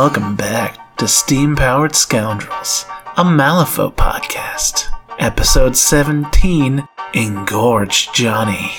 Welcome back to Steam Powered Scoundrels, a Malifaux podcast. Episode 17 Engorge Johnny.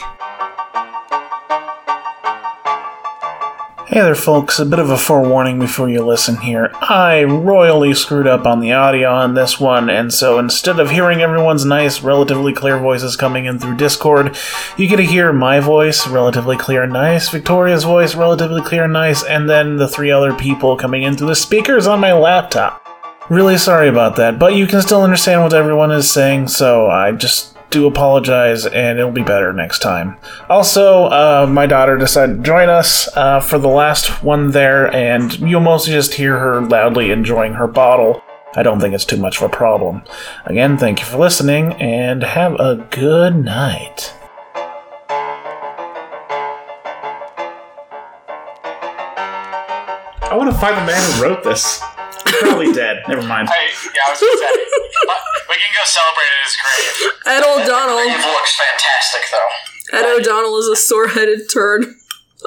Hey there, folks. A bit of a forewarning before you listen here. I royally screwed up on the audio on this one, and so instead of hearing everyone's nice, relatively clear voices coming in through Discord, you get to hear my voice, relatively clear and nice, Victoria's voice, relatively clear and nice, and then the three other people coming in through the speakers on my laptop. Really sorry about that, but you can still understand what everyone is saying, so I just do apologize, and it'll be better next time. Also, uh, my daughter decided to join us uh, for the last one there, and you'll mostly just hear her loudly enjoying her bottle. I don't think it's too much of a problem. Again, thank you for listening, and have a good night. I want to find the man who wrote this. He's probably dead. Never mind. Hey, yeah, I was gonna say we can go celebrate at his grave. Ed O'Donnell. Grave looks fantastic, though. Ed O'Donnell is a sore-headed turd.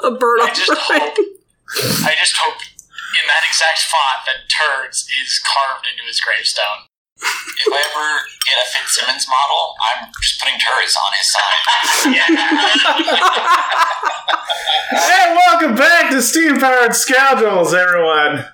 A bird I on just hope, I just hope in that exact font that turds is carved into his gravestone. If I ever get a Fitzsimmons model, I'm just putting turds on his sign. Hey, welcome back to Steam Powered Scoundrels, everyone.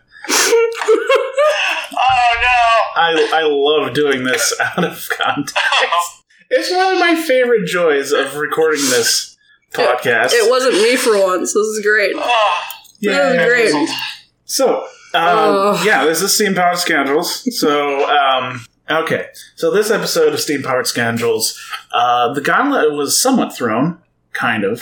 Oh no! I, I love doing this out of context. It's one of my favorite joys of recording this podcast. It wasn't me for once. This is great. Oh, That was great. So, um, Oh. yeah, this is Steam Powered Scoundrels. So, um, okay. So, this episode of Steam Powered Scoundrels, uh, the gauntlet was somewhat thrown, kind of,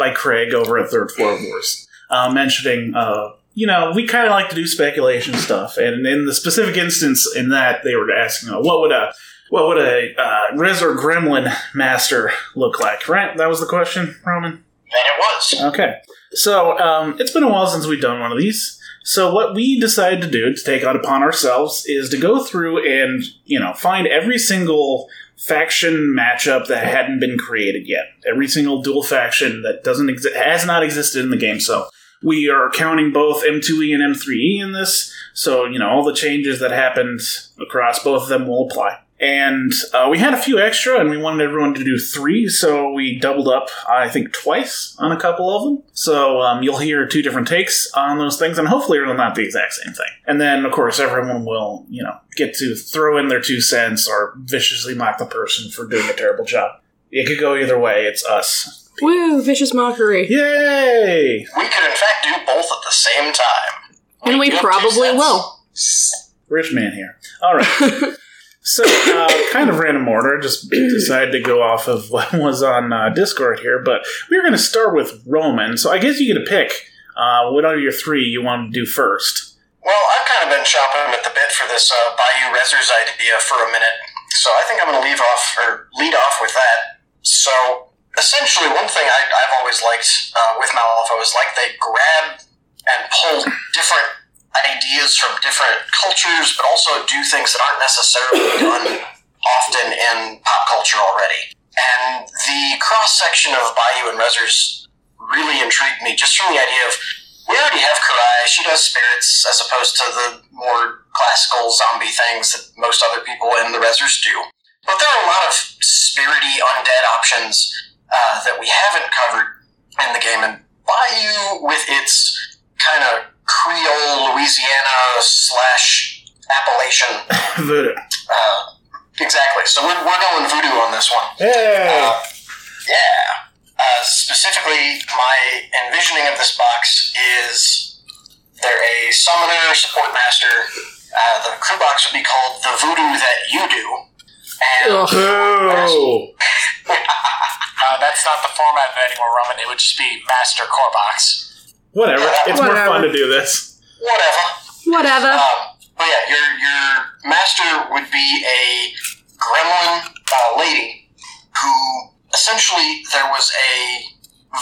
by Craig over at Third Floor Wars, uh, mentioning, uh, you know, we kind of like to do speculation stuff, and in the specific instance in that, they were asking, uh, what would a what would a uh, or Gremlin master look like? Right? That was the question, Roman. and it was. Okay. So, um, it's been a while since we've done one of these. So, what we decided to do to take on upon ourselves is to go through and, you know, find every single faction matchup that hadn't been created yet. Every single dual faction that doesn't exist, has not existed in the game. So, we are counting both M2E and M3E in this. So, you know, all the changes that happened across both of them will apply. And uh, we had a few extra, and we wanted everyone to do three, so we doubled up, I think, twice on a couple of them. So um, you'll hear two different takes on those things, and hopefully it'll not be the exact same thing. And then, of course, everyone will, you know, get to throw in their two cents or viciously mock the person for doing a terrible job. It could go either way. It's us. Woo! Vicious mockery. Yay! We could, in fact, do both at the same time. And we Make probably will. Rich man here. All right. So, uh, kind of random order. Just decided to go off of what was on uh, Discord here, but we are going to start with Roman. So, I guess you get to pick uh, what are your three you want to do first. Well, I've kind of been chomping at the bit for this uh, Bayou Rezzers idea for a minute, so I think I'm going to leave off or lead off with that. So, essentially, one thing I, I've always liked uh, with Malifaux is like they grab and pull different ideas from different cultures, but also do things that aren't necessarily done often in pop culture already. And the cross section of Bayou and Rezzers really intrigued me, just from the idea of we already have Kirai. She does spirits as opposed to the more classical zombie things that most other people in the Rezzers do. But there are a lot of spirity undead options uh, that we haven't covered in the game, and Bayou, with its kind of Creole Louisiana slash Appalachian, Voodoo. uh, exactly. So we're, we're going voodoo on this one. Hey! Uh, yeah. Uh, specifically, my envisioning of this box is they're a summoner support master. Uh, the crew box would be called the voodoo that you do. And Ugh. Boo! uh, that's not the format of it anymore, Roman. It would just be Master Core Box. Whatever. It's more fun to do this. whatever. Whatever. Um, but yeah, your your master would be a gremlin uh, lady who essentially there was a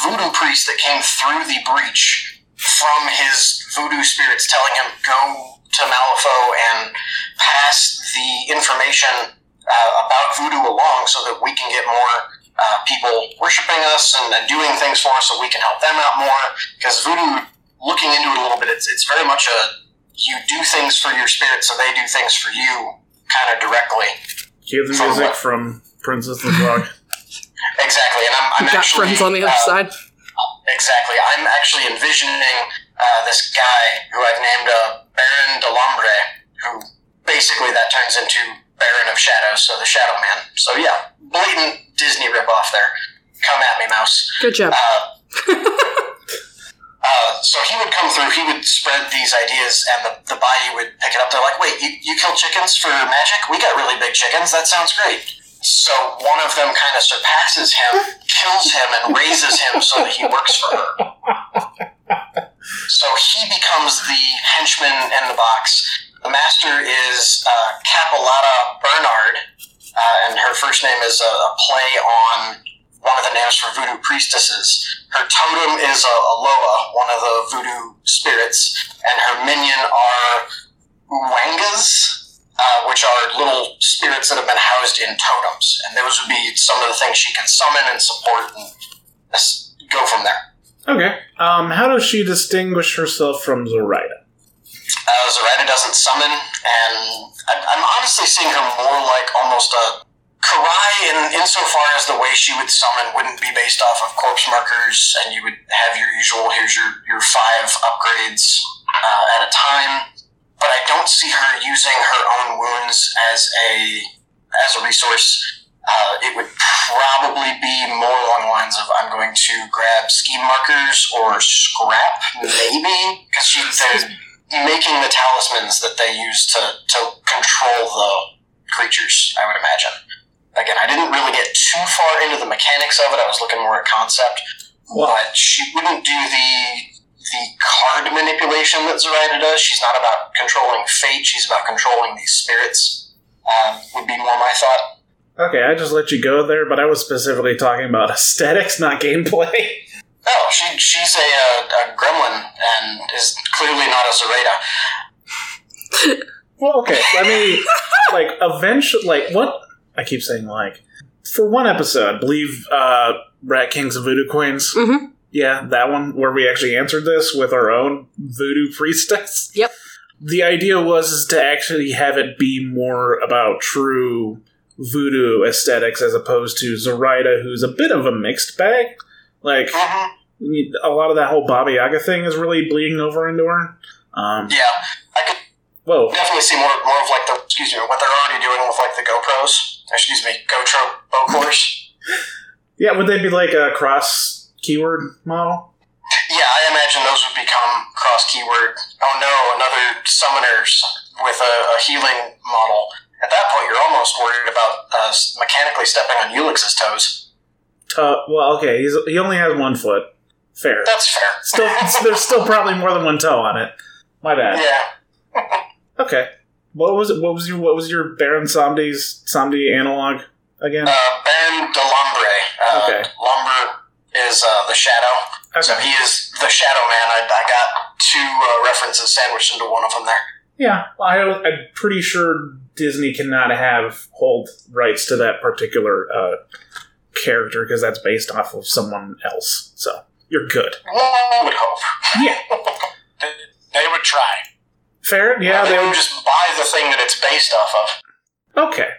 voodoo priest that came through the breach from his voodoo spirits telling him go to Malifaux and pass the information uh, about voodoo along so that we can get more uh, people worshiping us and, and doing things for us so we can help them out more because voodoo looking into it a little bit it's, it's very much a you do things for your spirit, so they do things for you, kind of directly. Cue the music what? from Princess and the Frog. Exactly, and I'm, I'm Got actually friends on the other uh, side. Exactly, I'm actually envisioning uh, this guy who I've named uh, Baron de Lombre, who basically that turns into Baron of Shadows, so the Shadow Man. So yeah, blatant Disney ripoff there. Come at me, mouse. Good job. Uh, uh, so he would come through, he would spread these ideas, and the, the Bayou would pick it up. They're like, wait, you, you kill chickens for magic? We got really big chickens. That sounds great. So one of them kind of surpasses him, kills him, and raises him so that he works for her. So he becomes the henchman in the box. The master is uh, Capolata Bernard, uh, and her first name is a, a play on one of the names for voodoo priestesses. Her totem is a, a Loa, one of the voodoo spirits, and her minion are Uwangas, uh, which are little spirits that have been housed in totems. And those would be some of the things she can summon and support and go from there. Okay. Um, how does she distinguish herself from Zoraida? Uh, Zoraida doesn't summon, and I'm, honestly seeing her more like almost a Kirai in insofar as the way she would summon wouldn't be based off of corpse markers, and you would have your usual here's your, your five upgrades uh, at a time. But I don't see her using her own wounds as a as a resource. Uh, it would probably be more along the lines of I'm going to grab scheme markers or scrap, maybe, because she making the talismans that they use to, to control the creatures, I would imagine. Again, I didn't really get too far into the mechanics of it. I was looking more at concept, but she wouldn't do the the card manipulation that Zoraida does. She's not about controlling fate. She's about controlling these spirits. Um, would be more my thought. Okay, I just let you go there, but I was specifically talking about aesthetics, not gameplay. Oh, she she's a, uh, a gremlin and is clearly not a Zoraida. Well, okay. Let me like eventually like what I keep saying like for one episode, I believe uh Rat Kings of Voodoo Coins. Mhm. Yeah, that one where we actually answered this with our own voodoo priestess. Yep. The idea was is to actually have it be more about true voodoo aesthetics as opposed to Zoraida, who's a bit of a mixed bag. Like Mm-hmm. a lot of that whole Baba Yaga thing is really bleeding over into her. Um, Yeah, I could whoa, definitely see more more of like the excuse me what they're already doing with like the GoPros. Excuse me, Gautraeux Bokors. Yeah, would they be like a cross keyword model? Yeah, I imagine those would become cross keyword. Oh no, another summoners with a, a healing model. At that point, you're almost worried about uh, mechanically stepping on Ulix's toes. Uh, well, okay, he's, he only has one foot. Fair. That's fair. Still, there's still probably more than one toe on it. My bad. Yeah. Okay. What was it? What was your What was your Baron Samedi's Samedi analog again? Uh, Baron de. Uh, Okay. Lombre is uh, the shadow. So he is the Shadow Man. I, I got two uh, references sandwiched into one of them there. Yeah, I, I'm pretty sure Disney cannot have hold rights to that particular uh, character because that's based off of someone else. So you're good. One would hope. Yeah. They, they would try. Fair. Yeah. they They would would just buy the thing that it's based off of. Okay.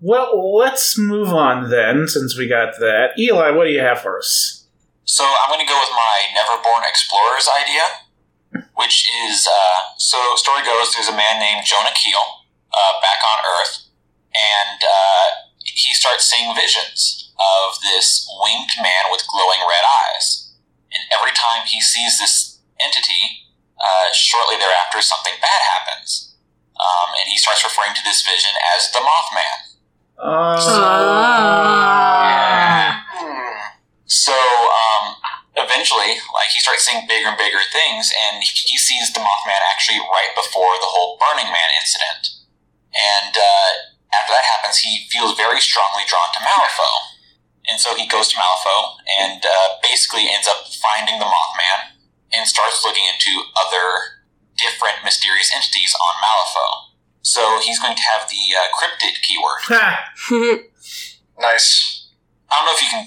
Well, let's move on then, since we got that. Eli, what do you have for us? So I'm going to go with my Neverborn Explorers idea, which is uh, so story goes there's a man named Jonah Keel uh, back on Earth, and uh, he starts seeing visions of this winged man with glowing red eyes. And every time he sees this entity, uh, shortly thereafter something bad happens. Um, and he starts referring to this vision as the Mothman. Uh. Hmm. So um, eventually, like he starts seeing bigger and bigger things, and he sees the Mothman actually right before the whole Burning Man incident. And uh, after that happens, he feels very strongly drawn to Malifaux, and so he goes to Malifaux and uh, basically ends up finding the Mothman and starts looking into other different mysterious entities on Malifaux. So he's going to have the uh, cryptid keyword. Nice. I don't know if you can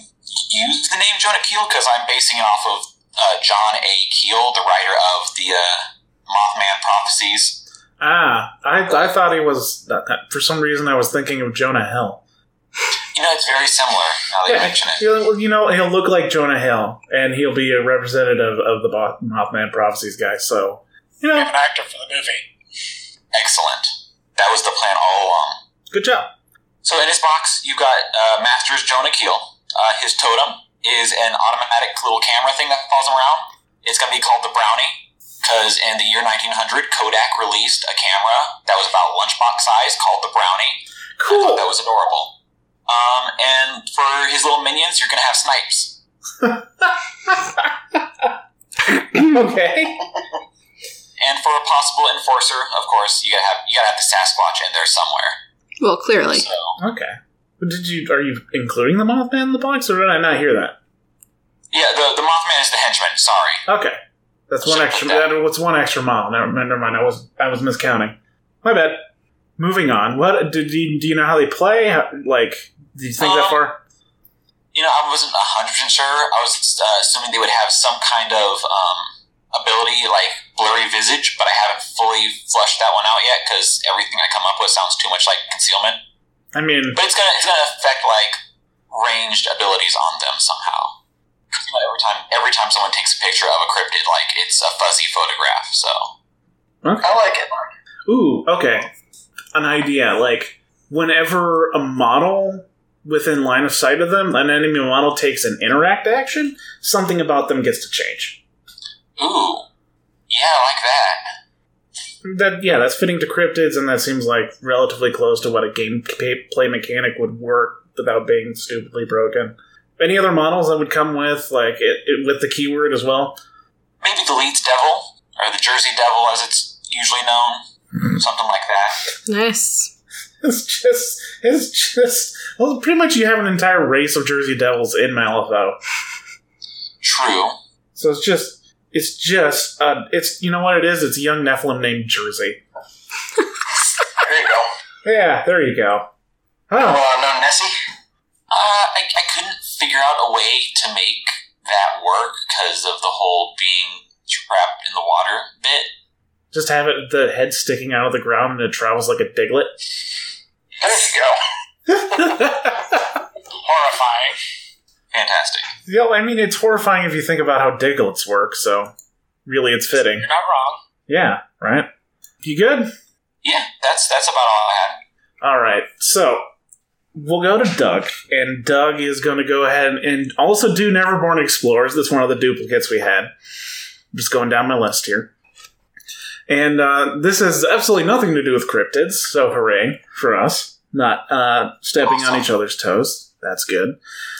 use the name Jonah Keel because I'm basing it off of uh, John A. Keel, the writer of the uh, Mothman prophecies. Ah, I, I thought he was. that- that- For some reason, I was thinking of Jonah Hill. You know, it's very similar now that you mention it. He'll, you know, he'll look like Jonah Hill, and he'll be a representative of the Bo- Mothman prophecies guy. So, you know, have an actor for the movie. Excellent. That was the plan all along. good job. So in his box, you've got uh, Masters Jonah Keel. Uh, his totem is an automatic little camera thing that follows him around. It's going to be called the Brownie because in the year 1900, Kodak released a camera that was about lunchbox size called the Brownie. I Cool. thought that was adorable. Um, and for his little minions, you're going to have Snipes. okay. And for a possible enforcer, of course, you gotta have you gotta have the Sasquatch in there somewhere. Well, clearly. So Okay. But Did you are you including the Mothman in the box, or did I not hear that? yeah, the the Mothman is the henchman. Sorry. Okay, that's one Should've extra. put that. That, what's one extra mile? Never, never mind. I was I was miscounting. My bad. Moving on. What did you, do you know how they play? How, like, do you think that Um, far? You know, I wasn't hundred percent sure. I was uh, assuming they would have some kind of um, ability, like blurry visage, but I haven't fully flushed that one out yet because everything I come up with sounds too much like concealment. I mean, But it's gonna it's gonna affect like ranged abilities on them somehow. You know, every time every time someone takes a picture of a cryptid, like it's a fuzzy photograph. So okay. I like it. Ooh, okay. An idea. Like, whenever a model within line of sight of them, an enemy model takes an interact action, something about them gets to change. ooh, yeah, I like that. That yeah, that's fitting to cryptids, and that seems like relatively close to what a gameplay mechanic would work without being stupidly broken. Any other models that would come with like it, it with the keyword as well? maybe the Leeds Devil or the Jersey Devil, as it's usually known, hmm. something like that. Nice. It's just it's just well, pretty much you have an entire race of Jersey Devils in Malifaux. True. So it's just, it's just, uh, it's you know what it is. It's a young Nephilim named Jersey. There you go. Yeah, there you go. Oh, uh, no Nessie? Uh, I, I couldn't figure out a way to make that work because of the whole being trapped in the water bit. Just have it the head sticking out of the ground and it travels like a Diglett. There you go. Horrifying. Fantastic. yeah, I mean it's horrifying if you think about how Digletts work. So really, it's fitting. You're not wrong. Yeah, right. You good? Yeah, that's that's about all I had. All right. So we'll go to Doug, and Doug is going to go ahead and also do Neverborn Explorers. That's one of the duplicates we had. I'm just going down my list here. And uh, this has absolutely nothing to do with cryptids, so hooray for us. Not uh, stepping on each other's toes. That's good.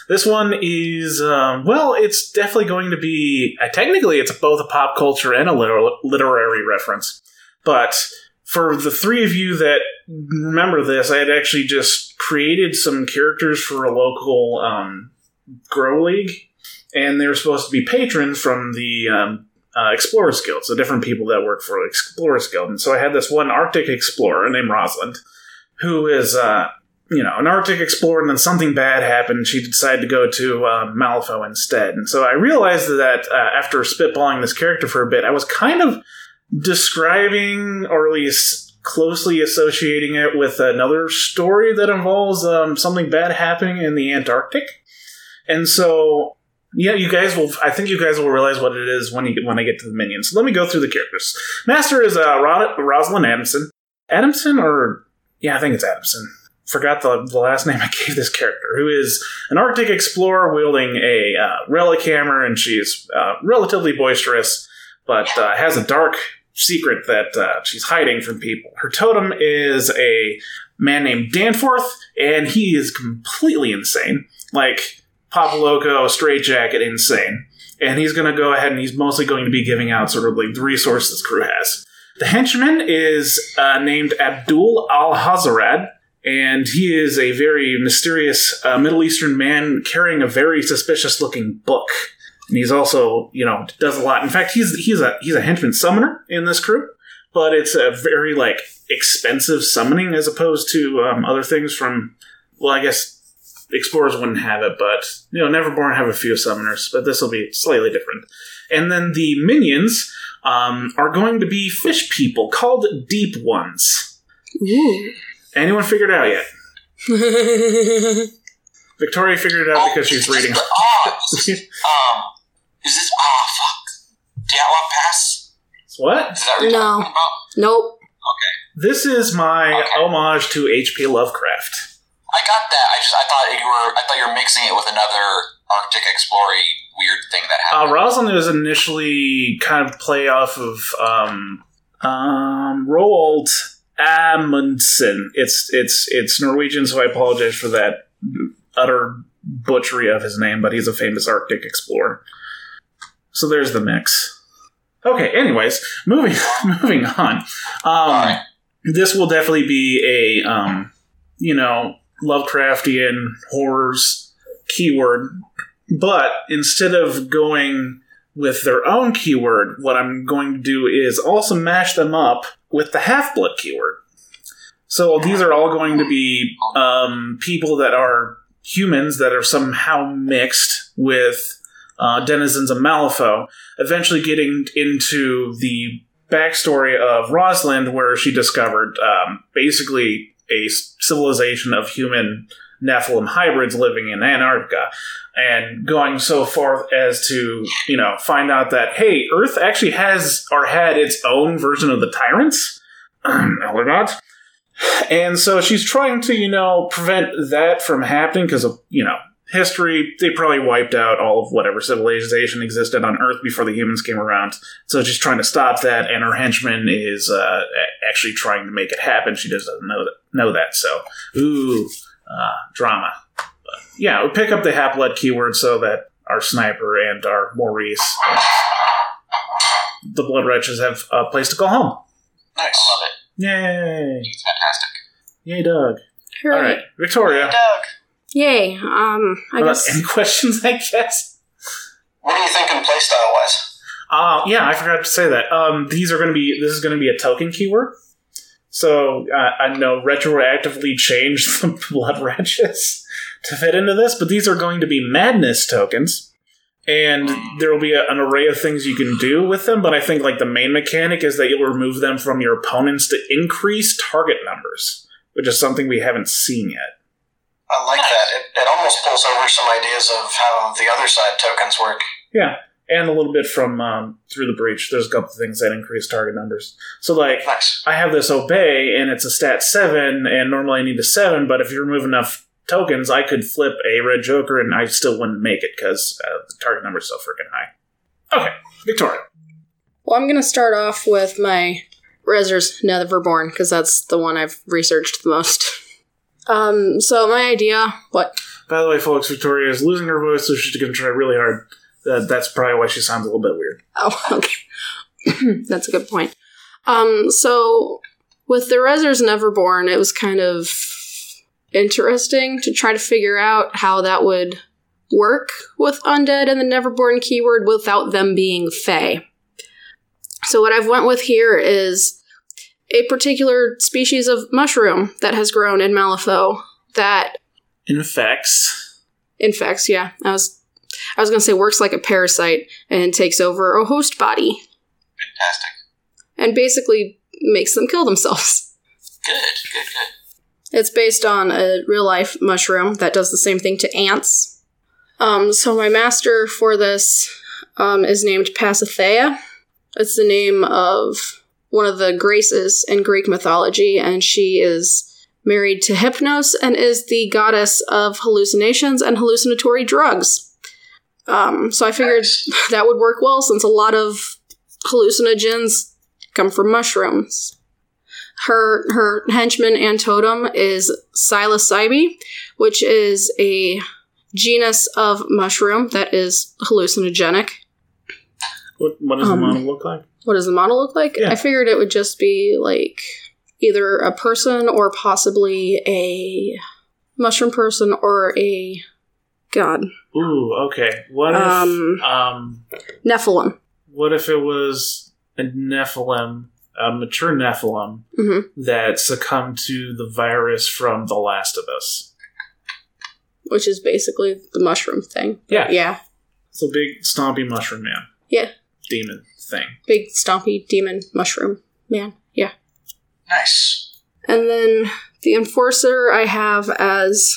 This one is, um, well, it's definitely going to be, uh, technically, it's both a pop culture and a liter- literary reference. But for the three of you that remember this, I had actually just created some characters for a local um, Grow League, and they were supposed to be patrons from the um, uh, Explorers Guild, so different people that work for Explorers Guild. And so I had this one Arctic explorer named Rosalind, who is, uh, you know, an Arctic explorer, and then something bad happened. She decided to go to uh, instead. And so I realized that uh, after spitballing this character for a bit, I was kind of describing, or at least closely associating it with another story that involves um, something bad happening in the Antarctic. And so, yeah, you guys will. I think you guys will realize what it is when you when I get to the minions. So let me go through the characters. Master is uh, Rosalind Adamson. Adamson, or yeah, I think it's Adamson. Forgot the, the last name I gave this character, who is an Arctic explorer wielding a uh, relic hammer, and she's uh, relatively boisterous, but uh, has a dark secret that uh, she's hiding from people. Her totem is a man named Danforth, and he is completely insane. Like Papa Loco, insane. And he's going to go ahead and he's mostly going to be giving out sort of like the resources crew has. The henchman is uh, named Abdul Al Hazarad, and he is a very mysterious uh, Middle Eastern man carrying a very suspicious looking book. And he's also, you know, does a lot. In fact, he's he's a he's a henchman summoner in this crew, but it's a very like expensive summoning as opposed to um, other things from. Well, I guess explorers wouldn't have it, but you know, Neverborn have a few summoners, but this will be slightly different. And then the minions um, are going to be fish people called Deep Ones. Ooh. Anyone figured it out yet? Victoria figured it out because she's reading. Oh, is this, um, is this? Oh, fuck. Dyatlov Pass. what? Is that what No. about? nope. Okay. This is my Okay. homage to H.P. Lovecraft. I got that. I just I thought you were I thought you were mixing it with another Arctic exploring weird thing that Uh, happened. Rosalind was initially kind of play off of um, um, Roald Amundsen. It's it's it's Norwegian, so I apologize for that utter butchery of his name, but he's a famous Arctic explorer. So there's the mix. Okay. Anyways, moving moving on. Um, right. this will definitely be a um, you know Lovecraftian horrors keyword, but instead of going with their own keyword, what I'm going to do is also mash them up with the half blood keyword. So these are all going to be um, people that are humans that are somehow mixed with uh, denizens of Malifaux, eventually getting into the backstory of Rosalind, where she discovered um, basically a civilization of human Nephilim hybrids living in Antarctica, and going so far as to you know find out that hey, Earth actually has or had its own version of the tyrants, elder gods. And so she's trying to, you know, prevent that from happening because of, you know, history. They probably wiped out all of whatever civilization existed on Earth before the humans came around. So she's trying to stop that, and her henchman is uh, actually trying to make it happen. She just doesn't know that. Know that. So, ooh, uh, drama. But yeah, we pick up the Hapled keyword so that our sniper and our Maurice, uh, the Blood Wretches, have a place to go home. I Nice. love it. Yay! It's fantastic. Yay, Doug. All Hooray. right, Victoria. Doug, Yay. Um, I Uh, guess. any questions? I guess. what are you thinking playstyle wise? Uh, yeah, I forgot to say that. Um, these are going to be. This is going to be a token keyword. So uh, I know retroactively changed the blood wretches to fit into this, but these are going to be madness tokens, and there will be a, an array of things you can do with them. But I think like the main mechanic is that you'll remove them from your opponents to increase target numbers, which is something we haven't seen yet. I like that. It, it almost pulls over some ideas of how the other side tokens work. Yeah, and a little bit from um, through the breach. There's a couple things that increase target numbers. So like Nice. I have this obey and it's a stat seven, and normally I need a seven, but if you remove enough tokens, I could flip a red joker and I still wouldn't make it because uh, the target number is so freaking high. Okay, Victoria. Well, I'm going to start off with my Rezzer's Neverborn because that's the one I've researched the most. Um, so my idea, what? By the way, folks, Victoria is losing her voice, so she's going to try really hard. Uh, that's probably why she sounds a little bit weird. Oh, okay. That's a good point. Um, so with the Rezzer's Neverborn, it was kind of interesting to try to figure out how that would work with undead and the Neverborn keyword without them being Fey. So what I've went with here is a particular species of mushroom that has grown in Malifaux that Infects. infects, yeah. I was I was gonna say works like a parasite and takes over a host body Fantastic. and basically makes them kill themselves. Good, good, good. It's based on a real life mushroom that does the same thing to ants. Um, so my master for this um, is named Pasithea. It's the name of one of the Graces in Greek mythology, and she is married to Hypnos and is the goddess of hallucinations and hallucinatory drugs. Um, so I figured that would work well since a lot of hallucinogens come from mushrooms. Her her henchman and totem is psilocybe, which is a genus of mushroom that is hallucinogenic. What, what does Um, the model look like? What does the model look like? Yeah. I figured it would just be like either a person or possibly a mushroom person or a god Ooh, okay. What if Um, um, Nephilim. what if it was a Nephilim, a mature Nephilim hmm that succumbed to the virus from The Last of Us? Which is basically the mushroom thing. Yeah. Yeah. It's a big stompy mushroom man. Yeah. demon thing. Big stompy demon mushroom man. Yeah. Nice. And then the enforcer I have as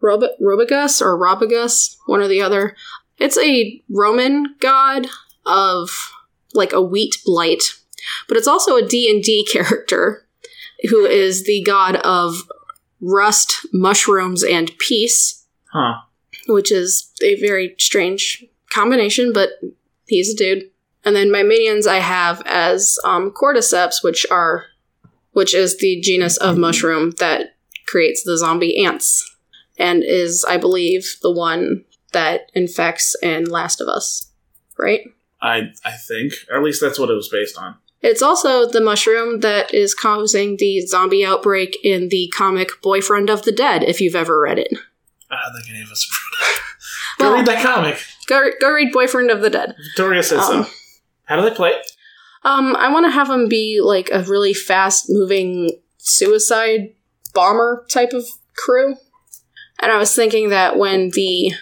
Rob- Robagus or Robagus, one or the other. It's a Roman god of like a wheat blight, but it's also a D&D character who is the god of rust, mushrooms, and peace, Huh. which is a very strange combination, but he's a dude. And then my minions I have as um, cordyceps, which are which is the genus of mushroom that creates the zombie ants and is, I believe, the one that infects in Last of Us. Right? I I think, or at least that's what it was based on. It's also the mushroom that is causing the zombie outbreak in the comic Boyfriend of the Dead, if you've ever read it. I don't think any of us. Go Well- read that comic. Go, go read Boyfriend of the Dead. Victoria says Um, so. How do they play? Um, I want to have him be like a really fast moving suicide bomber type of crew. And I was thinking that when the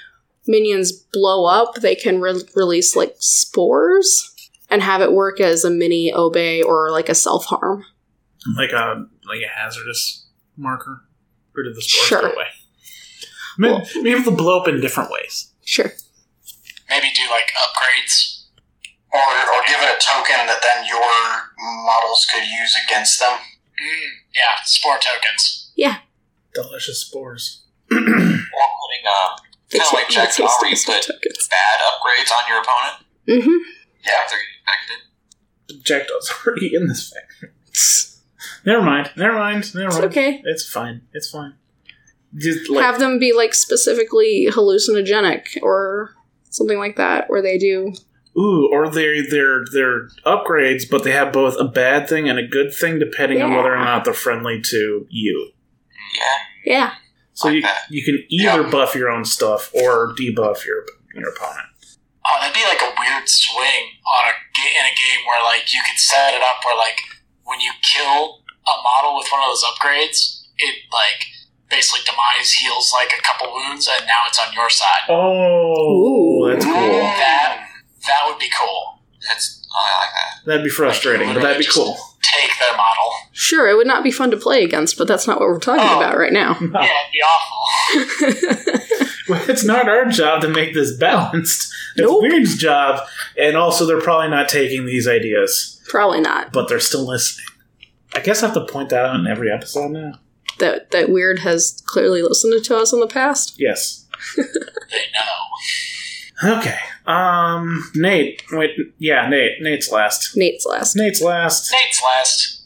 minions blow up, they can re- release like spores and have it work as a mini obey or like a self harm. Like a like a hazardous marker, or did the spores Sure. go away? Maybe, Well- maybe they'll blow up in different ways. Sure. Maybe do like upgrades. Or, or give it a token that then your models could use against them. Mm, yeah, spore tokens. Yeah. Delicious spores. Or putting um, They kind of like can't Jack's taste Power, you put tokens. bad upgrades on your opponent. Mm-hmm. Yeah. They're getting affected. Jack Daw's already in this factory. Never mind. Never mind. Never It's mind. okay. It's fine. It's fine. Just like have them be like specifically hallucinogenic or something like that, where they do. Ooh, or they're they're they're upgrades, but they have both a bad thing and a good thing, depending on whether or not they're friendly to you. Yeah. Yeah. So Like you that. you can either Yeah. buff your own stuff or debuff your your opponent. Oh, that'd be like a weird swing on a in a game where like you could set it up where like when you kill a model with one of those upgrades, it like basically demise heals like a couple wounds, and now it's on your side. Oh, Ooh. that's cool. That that would be cool. That's oh, I like that. That'd be frustrating, but that'd be cool. Take their model. Sure, it would not be fun to play against, but that's not what we're talking Oh. about right now. Yeah, it'd be awful. Well, it's not our job to make this balanced. It's Nope. Wyrd's job, and also they're probably not taking these ideas, Probably not. but they're still listening. I guess I have to point that out in every episode now. That that Weird has clearly listened to us in the past. Yes. They know. Okay. Um, Nate. Wait. Yeah, Nate. Nate's last. Nate's last. Nate's last. Nate's last.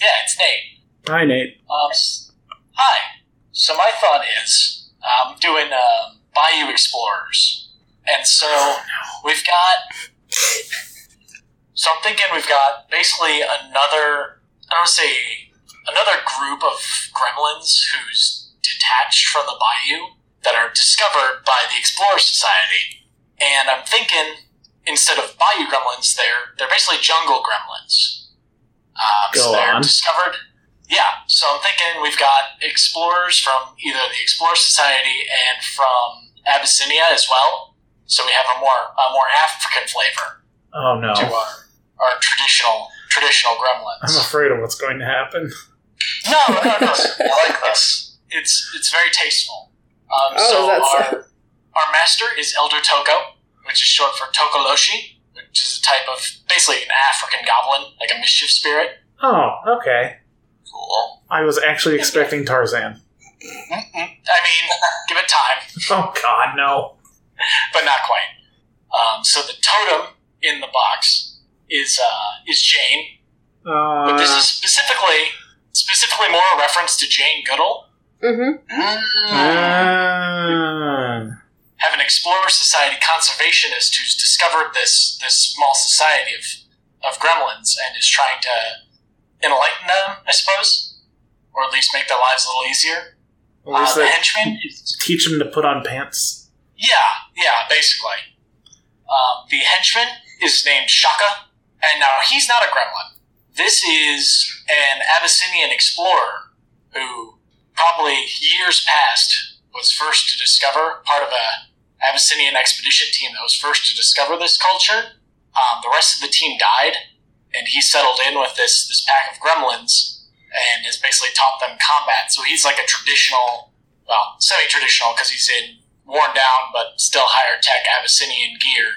Yeah, it's Nate. Hi, Nate. Um, hi. So my thought is, I'm doing um, Bayou Explorers, and so we've got. So I'm thinking we've got basically another. I don't want to say another group of gremlins who's detached from the bayou that are discovered by the Explorer Society, and I'm thinking instead of bayou gremlins, they're they're basically jungle gremlins. Um, Go so they're on. discovered yeah, so I'm thinking we've got explorers from either the Explorer Society and from Abyssinia as well. So we have a more a more African flavor Oh no. to our, our traditional traditional gremlins. I'm afraid of what's going to happen. No, no, no. I like It's it's it's very tasteful. Um, Oh, so that's- our our master is Elder Toko, which is short for Tokoloshi, which is a type of basically an African goblin, like a mischief spirit. Oh, okay. Cool. I was actually expecting Tarzan. I mean, give it time. Oh God, no. but not quite. Um, so the totem in the box is uh, is Jane, but this Uh, is specifically specifically more a reference to Jane Goodall. Mm-hmm. that. uh, Have an Explorer Society conservationist who's discovered this this small society of of gremlins and is trying to enlighten them, I suppose, or at least make their lives a little easier. what was Uh, the that? henchman Teach them to put on pants. Yeah, yeah, basically. Um, the henchman is named Shaka, and now he's not a gremlin. This is an Abyssinian explorer who, probably years past, was first to discover part of a Abyssinian expedition team that was first to discover this culture. um, the rest of the team died, and he settled in with this this pack of gremlins and has basically taught them combat. So he's like a traditional, well, semi-traditional because he's in worn down but still higher tech Abyssinian gear.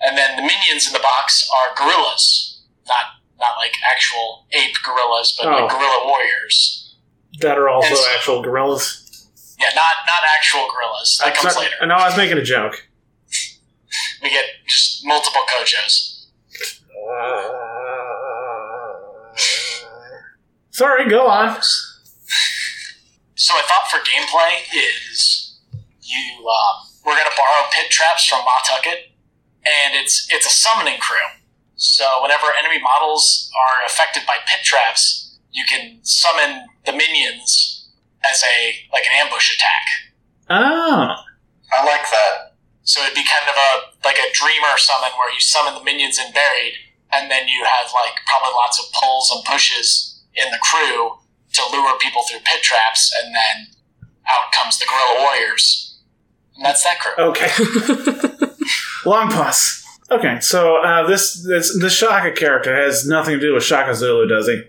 And then the minions in the box are gorillas, not not like actual ape gorillas, but Oh. like gorilla warriors. That are also actual gorillas. Yeah, not not actual gorillas. That comes later. I know I was making a joke. We get just multiple kojos. Sorry, go on. So I thought for gameplay is you um, we're gonna borrow pit traps from Mah Tucket, and it's it's a summoning crew. So whenever enemy models are affected by pit traps, you can summon the minions as a like an ambush attack. Oh. I like that. So it'd be kind of a like a dreamer summon where you summon the minions in buried, and then you have like probably lots of pulls and pushes in the crew to lure people through pit traps, and then out comes the guerrilla warriors, and that's that crew. Okay. Long pause. Okay, so uh, this this the Shaka character has nothing to do with Shaka Zulu, does he?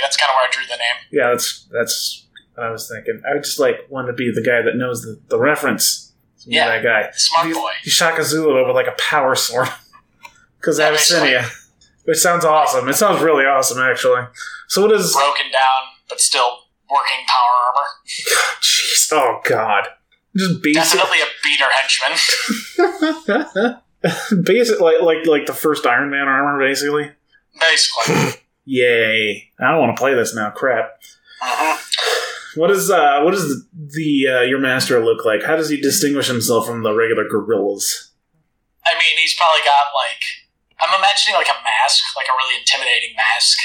That's kind of where I drew the name. Yeah, that's that's what I was thinking. I just like want to be the guy that knows the, the reference. So Yeah. that guy. Smart He's- boy. He's Shaka Zulu but with like a power sword. Because Abyssinia. Which sounds awesome. It sounds really awesome, actually. So what is? Broken down, but still working power armor. Jeez, oh god, just basic, Definitely a beater henchman. basic like like like the first Iron Man armor, basically. Basically. Yay! I don't want to play this now. Crap. hmm What is uh what does the, the uh, your master look like? How does he distinguish himself from the regular gorillas? I mean, he's probably got like I'm imagining like a mask, like a really intimidating mask,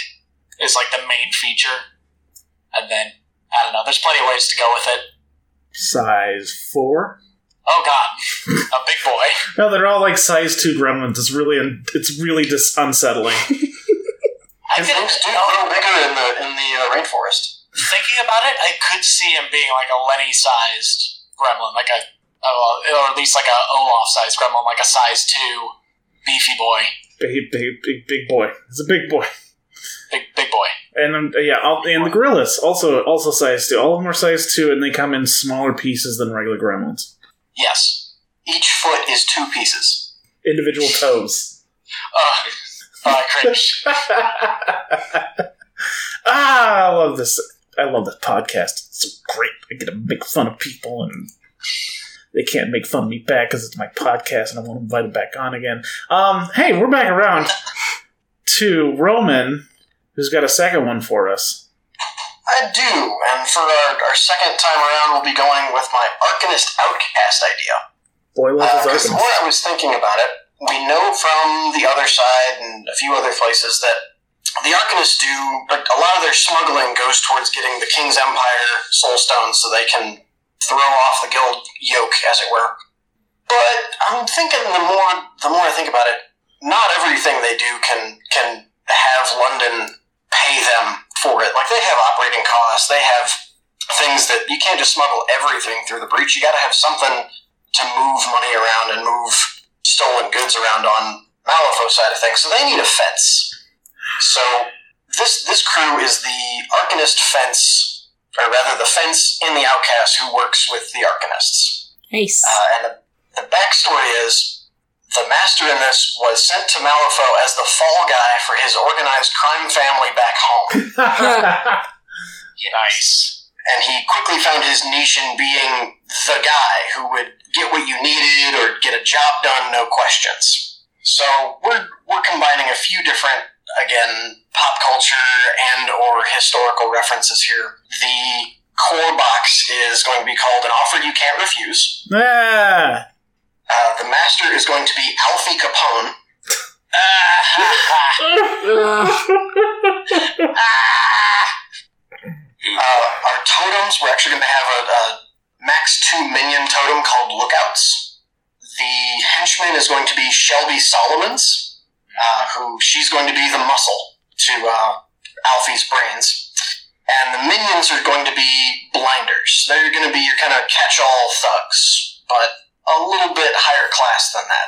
is like the main feature, and then I don't know. There's plenty of ways to go with it. Size four? Oh God, a big boy. No, they're all like size two gremlins. It's really it's really dis- unsettling. I And could, things do grow bigger in the in the uh, rainforest. thinking about it, I could see him being like a Lenny-sized gremlin, like a, oh, or at least like a Olaf-sized gremlin, like a size two beefy boy, big, big, big, big boy. It's a big boy. big big boy. And um, yeah, all, and the gorillas also also size two. All of them are size two, and they come in smaller pieces than regular gremlins. Yes. Each foot is two pieces. Individual toes. Uh, I cringe. ah, I love this. I love this podcast. It's so great. I get to make fun of people, and they can't make fun of me back because it's my podcast, and I want to invite them back on again. Um, hey, we're back around to Roman, who's got a second one for us. I do, and for our, our second time around, we'll be going with my Arcanist Outcast idea. Boy his Because the more I was thinking about it, we know from the other side and a few other places that the Arcanists do, but a lot of their smuggling goes towards getting the King's Empire soul stones so they can throw off the guild yoke, as it were. But I'm thinking the more the more I think about it, not everything they do can can have London pay them for it. Like they have operating costs, they have things that you can't just smuggle everything through the breach. You got to have something to move money around and move stolen goods around on Malifaux side of things. So they need a fence. So this this crew is the Arcanist fence, or rather the fence in the Outcast who works with the Arcanists. Nice. Uh, and the, the backstory is the master in this was sent to Malifaux as the fall guy for his organized crime family back home. Nice. And he quickly found his niche in being the guy who would get what you needed or get a job done, no questions. So we're we're combining a few different again pop culture and or historical references here. The core box is going to be called an offer you can't refuse. ah, Uh, the master is going to be Alfie Capone. Ugh. Uh, our totems, we're actually going to have a, a max two minion totem called Lookouts. The henchman is going to be Shelby Solomons, uh, who she's going to be the muscle to uh, Alfie's brains. And the minions are going to be blinders. They're going to be your kind of catch all thugs, but a little bit higher class than that.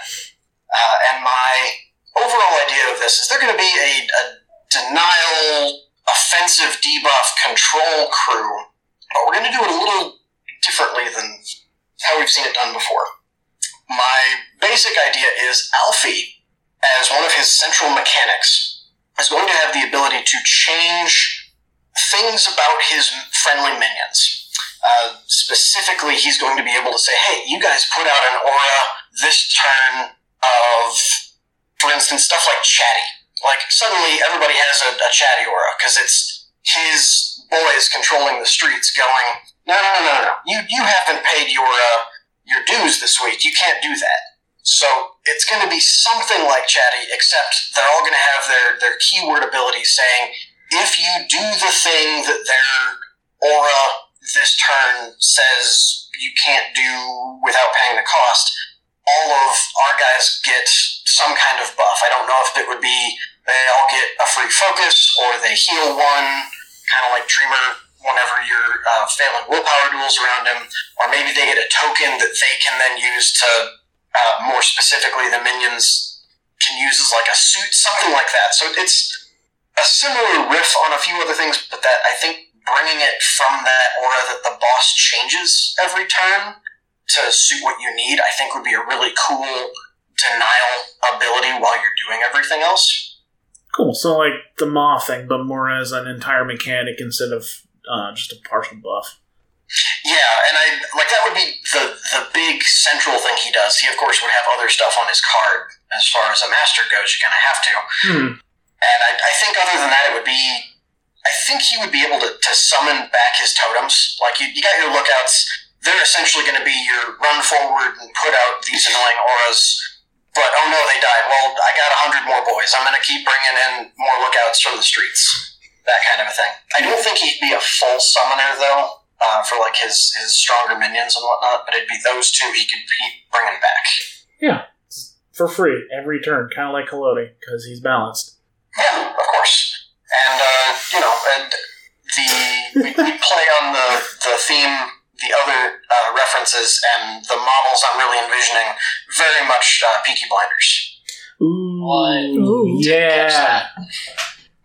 Uh, and my overall idea of this is they're going to be a, a denial, offensive debuff control crew, but we're going to do it a little differently than how we've seen it done before. My basic idea is Alfie, as one of his central mechanics, is going to have the ability to change things about his friendly minions. Uh, specifically, he's going to be able to say, hey, you guys put out an aura this turn of, for instance, stuff like chatty. Like, suddenly everybody has a, a chatty aura because it's his boys controlling the streets going, no, no, no, no. You, you haven't paid your, uh, your dues this week. You can't do that. So it's going to be something like Chatty, except they're all going to have their, their keyword ability saying, if you do the thing that their aura this turn says you can't do without paying the cost, all of our guys get some kind of buff. I don't know if it would be they all get a free focus or they heal one, kind of like Dreamer whenever you're uh, failing willpower duels around him, or maybe they get a token that they can then use to, uh, more specifically, the minions can use as like a suit, something like that. So it's a similar riff on a few other things, but that I think bringing it from that aura that the boss changes every turn to suit what you need, I think would be a really cool denial ability while you're doing everything else. Cool. So like the Maw thing, but more as an entire mechanic instead of uh, just a partial buff. Yeah, and I like that would be the the big central thing he does. He of course would have other stuff on his card as far as a master goes. You kind of have to. Hmm. And I, I think other than that, it would be. I think he would be able to, to summon back his totems. Like you, you got your lookouts. They're essentially going to be your run forward and put out these annoying auras. But oh no, they died. Well, I got a hundred more boys. I'm going to keep bringing in more lookouts from the streets. That kind of a thing. I don't think he'd be a full summoner though, uh, for like his his stronger minions and whatnot. But it'd be those two he could keep bringing back. Yeah, for free every turn, kind of like Haloti, because he's balanced. Yeah, of course. And uh, you know, and the we, we play on the the theme, the other uh, references, and the models I'm really envisioning very much uh, Peaky Blinders. Ooh, Ooh. yeah.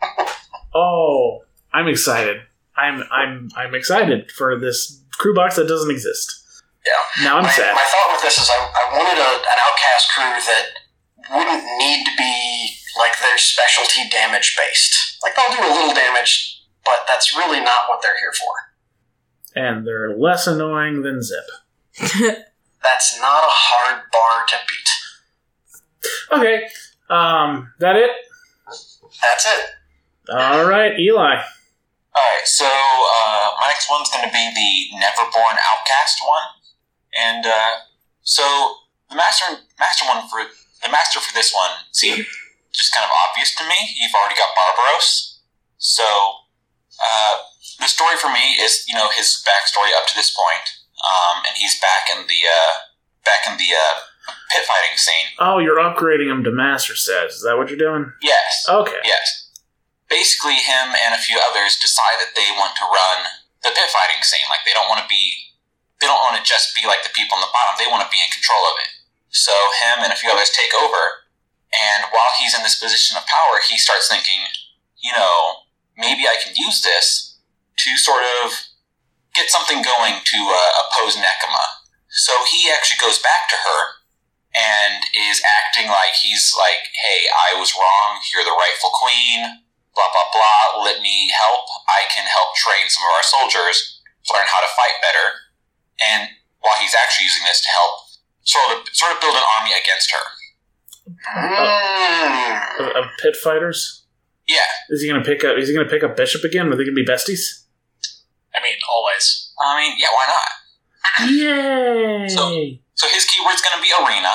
oh, I'm excited. I'm I'm I'm excited for this crew box that doesn't exist. Yeah. Now I'm my, sad. my thought with this is I, I wanted a, an outcast crew that wouldn't need to be like their specialty damage based. Like they'll do a little damage, but that's really not what they're here for. And they're less annoying than Zip. That's not a hard bar to beat. Okay, um, that it. That's it. All right, Eli. Alright, so uh, my next one's going to be the Neverborn Outcast one. And uh, so the master master one for the master for this one seemed just kind of obvious to me. You've already got Barbaros. So uh, the story for me is, you know, his backstory up to this point. Um, and he's back in the uh, back in the uh, pit fighting scene. Oh, you're upgrading him to master stats. Is that what you're doing? Yes. Okay. Yes. Basically, him and a few others decide that they want to run the pit fighting scene. Like they don't want to be, they don't want to just be like the people on the bottom. They want to be in control of it. So him and a few others take over, and while he's in this position of power, he starts thinking, you know, maybe I can use this to sort of get something going to uh, oppose Nekima. So he actually goes back to her and is acting like he's like, hey, I was wrong. You're the rightful queen. Blah blah blah. Let me help. I can help train some of our soldiers to learn how to fight better. And while he's actually using this to help sort of sort of build an army against her. Mm. Of, of pit fighters. Yeah, Is he gonna pick up? Is he gonna pick up Bishop again? Are they gonna be besties? I mean, always. I mean, yeah, why not? Yay! So- So his keyword's going to be arena.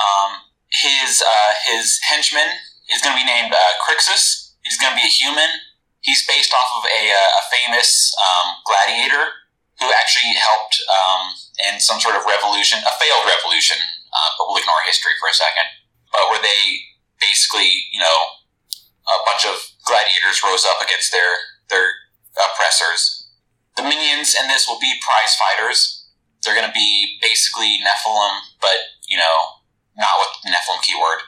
Um, his uh, his henchman is going to be named uh, Crixus. He's going to be a human. He's based off of a, uh, a famous um, gladiator who actually helped um, in some sort of revolution, a failed revolution, uh, but we'll ignore history for a second. But where they basically, you know, a bunch of gladiators rose up against their their oppressors. The minions in this will be prize fighters. They're going to be basically Nephilim, but you know, not with the Nephilim keyword,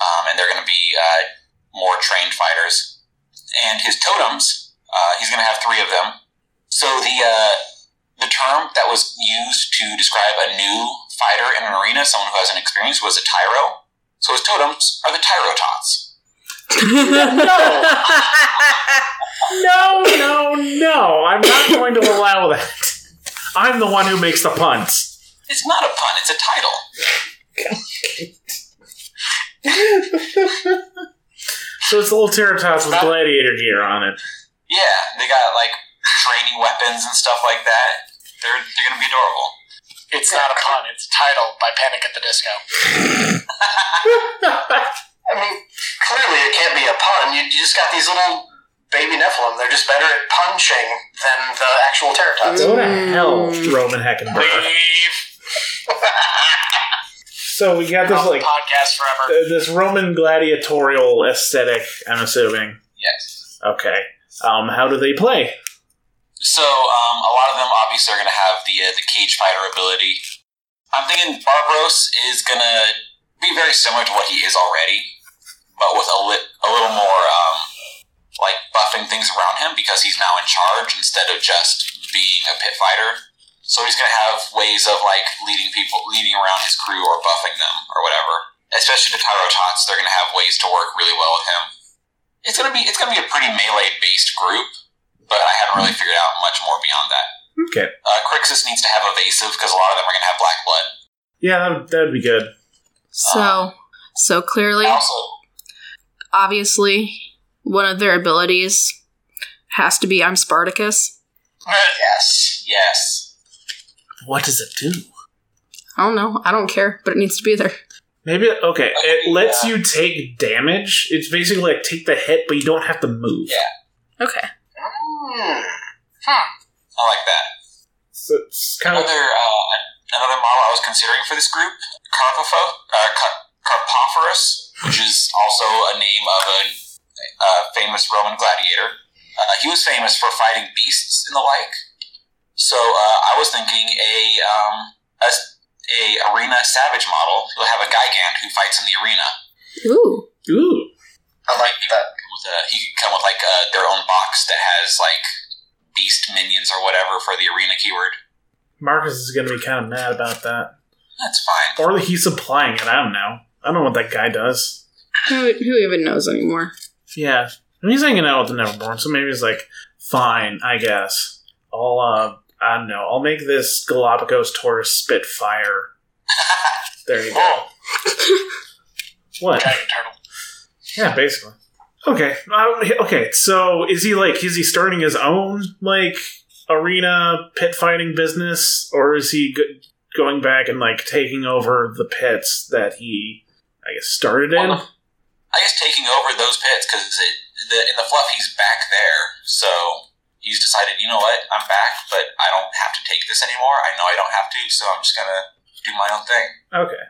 um, and they're going to be uh, more trained fighters. And his totems, uh, he's going to have three of them. So the uh, the term that was used to describe a new fighter in an arena, someone who hasn't experienced, was a tyro. So his totems are the tyro tots. no, no, no. I'm not going to allow that. I'm the one who makes the puns. It's not a pun; it's a title. So it's a little Terror Tots with gladiator gear on it. Yeah, they got like training weapons and stuff like that. They're they're gonna be adorable. It's not a pun. It's a title by Panic at the Disco. I mean, clearly it can't be a pun. You, you just got these little baby Nephilim. They're just better at punching than the actual Terror Tots. Go to hell, Roman Heckenberg. Leave. So we got this Off the like podcast forever. uh, this Roman gladiatorial aesthetic. I'm assuming. Yes. Okay. Um, how do they play? So um, a lot of them obviously are gonna have the uh, the cage fighter ability. I'm thinking Barbaros is gonna be very similar to what he is already, but with a lit a little more um, like buffing things around him because he's now in charge instead of just being a pit fighter. So he's gonna have ways of like leading people, leading around his crew or buffing them or whatever. Especially the Tyro Tots, they're gonna have ways to work really well with him. It's gonna be it's gonna be a pretty melee based group, but I haven't really figured out much more beyond that. Okay. Uh, Crixus needs to have evasive because a lot of them are gonna have black blood. Yeah, that would, that would be good. so, so clearly, Also, obviously, one of their abilities has to be I'm Spartacus. Yes. yes, What does it do? I don't know. I don't care, but it needs to be there. Maybe okay. It lets Yeah. you take damage. It's basically like take the hit, but you don't have to move. Yeah. Okay. Hmm. I like that. So it's kind of Another uh, another model I was considering for this group, Carpopho, uh, Car- Carpophorus, which is also a name of a, a famous Roman gladiator. Uh, he was famous for fighting beasts and the like. So uh, I was thinking a um, a, a arena savage model. He'll have a Gigant who fights in the arena. Ooh. ooh. I like that. With a, he could come with like uh, their own box that has like beast minions or whatever for the arena keyword. Marcus is going to be kind of mad about that, That's fine. or he's supplying it. I don't know. I don't know what that guy does. Who, who even knows anymore? Yeah, and he's hanging out with the Neverborn, so maybe he's like, fine, I guess. I'll uh, I don't know. I'll make this Galapagos Taurus Spitfire. There you go. What? Dragon turtle. Yeah, basically. Okay. Uh, okay. So is he like is he starting his own like arena pit fighting business, or is he go- going back and like taking over the pits that he I guess started in? I guess taking over those pits because the, in the fluff he's back there, so he's decided, you know what, I'm back, but I don't have to take this anymore. I know I don't have to, so I'm just gonna do my own thing. Okay.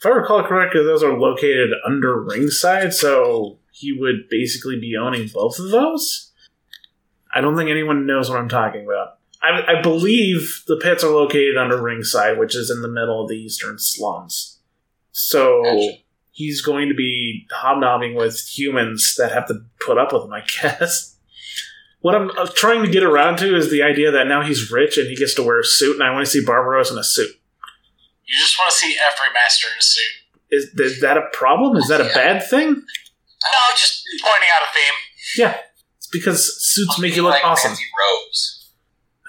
If I recall correctly, those are located under ringside, so he would basically be owning both of those. I don't think anyone knows what I'm talking about. I, I believe the pits are located under ringside, which is in the middle of the eastern slums. So Gotcha. He's going to be hobnobbing with humans that have to put up with him, I guess. What I'm uh, trying to get around to is the idea that now he's rich and he gets to wear a suit, and I want to see Barbaros in a suit. You just want to see every master in a suit. Is, is that a problem? Is that a Yeah. bad thing? No, just pointing out a theme. Yeah, it's because suits make you look like awesome. Fancy robes.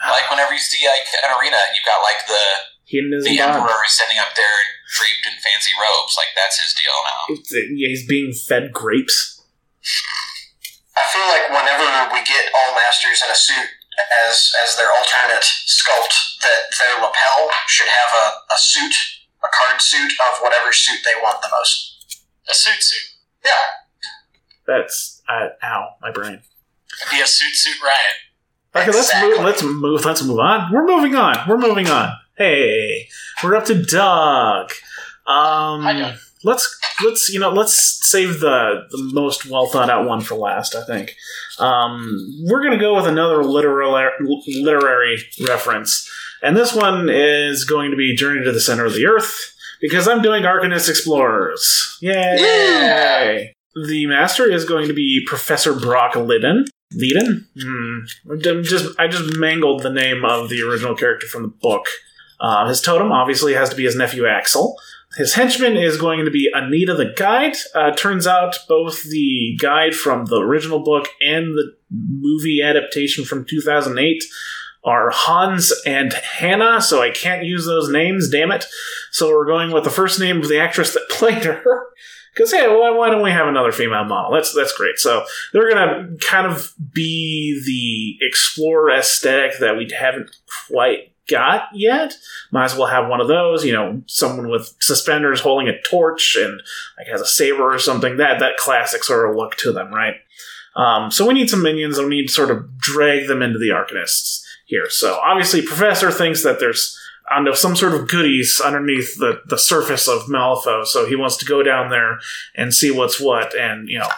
Like whenever you see like an arena, you've got like the Hedonism the emperor is sitting up there draped in fancy robes. Like that's his deal now. Yeah, he's being fed grapes. I feel like whenever we get all masters in a suit as as their alternate sculpt, that their lapel should have a, a suit, a card suit of whatever suit they want the most. A suit suit. Yeah. That's uh, ow, my brain. It'd be a suit suit riot. Okay, let's move. Let's move. Let's move on. We're moving on. We're moving on. Hey, we're up to Doug. Um, let's let's you know let's save the the most well thought out one for last. I think. Um, we're gonna go with another literary literary reference, and this one is going to be Journey to the Center of the Earth because I'm doing Arcanist Explorers. Yay! Yeah. The master is going to be Professor Brock Lydon. Lydon? Hmm. I'm Just I just mangled the name of the original character from the book. Uh, his totem obviously has to be his nephew Axel. His henchman is going to be Anita the Guide. Uh, turns out both the guide from the original book and the movie adaptation from 2008 are Hans and Hannah, so I can't use those names, damn it. So we're going with the first name of the actress that played her. Because hey, well, why don't we have another female model? That's that's great. So they're gonna kind of be the explorer aesthetic that we haven't quite got yet. Might as well have one of those. You know, someone with suspenders holding a torch and like has a saber or something. That that classic sort of look to them, right? Um, so we need some minions, and we need to sort of drag them into the Arcanists here. So obviously, Professor thinks that there's I don't know some sort of goodies underneath the the surface of Malifaux, so he wants to go down there and see what's what. And you know,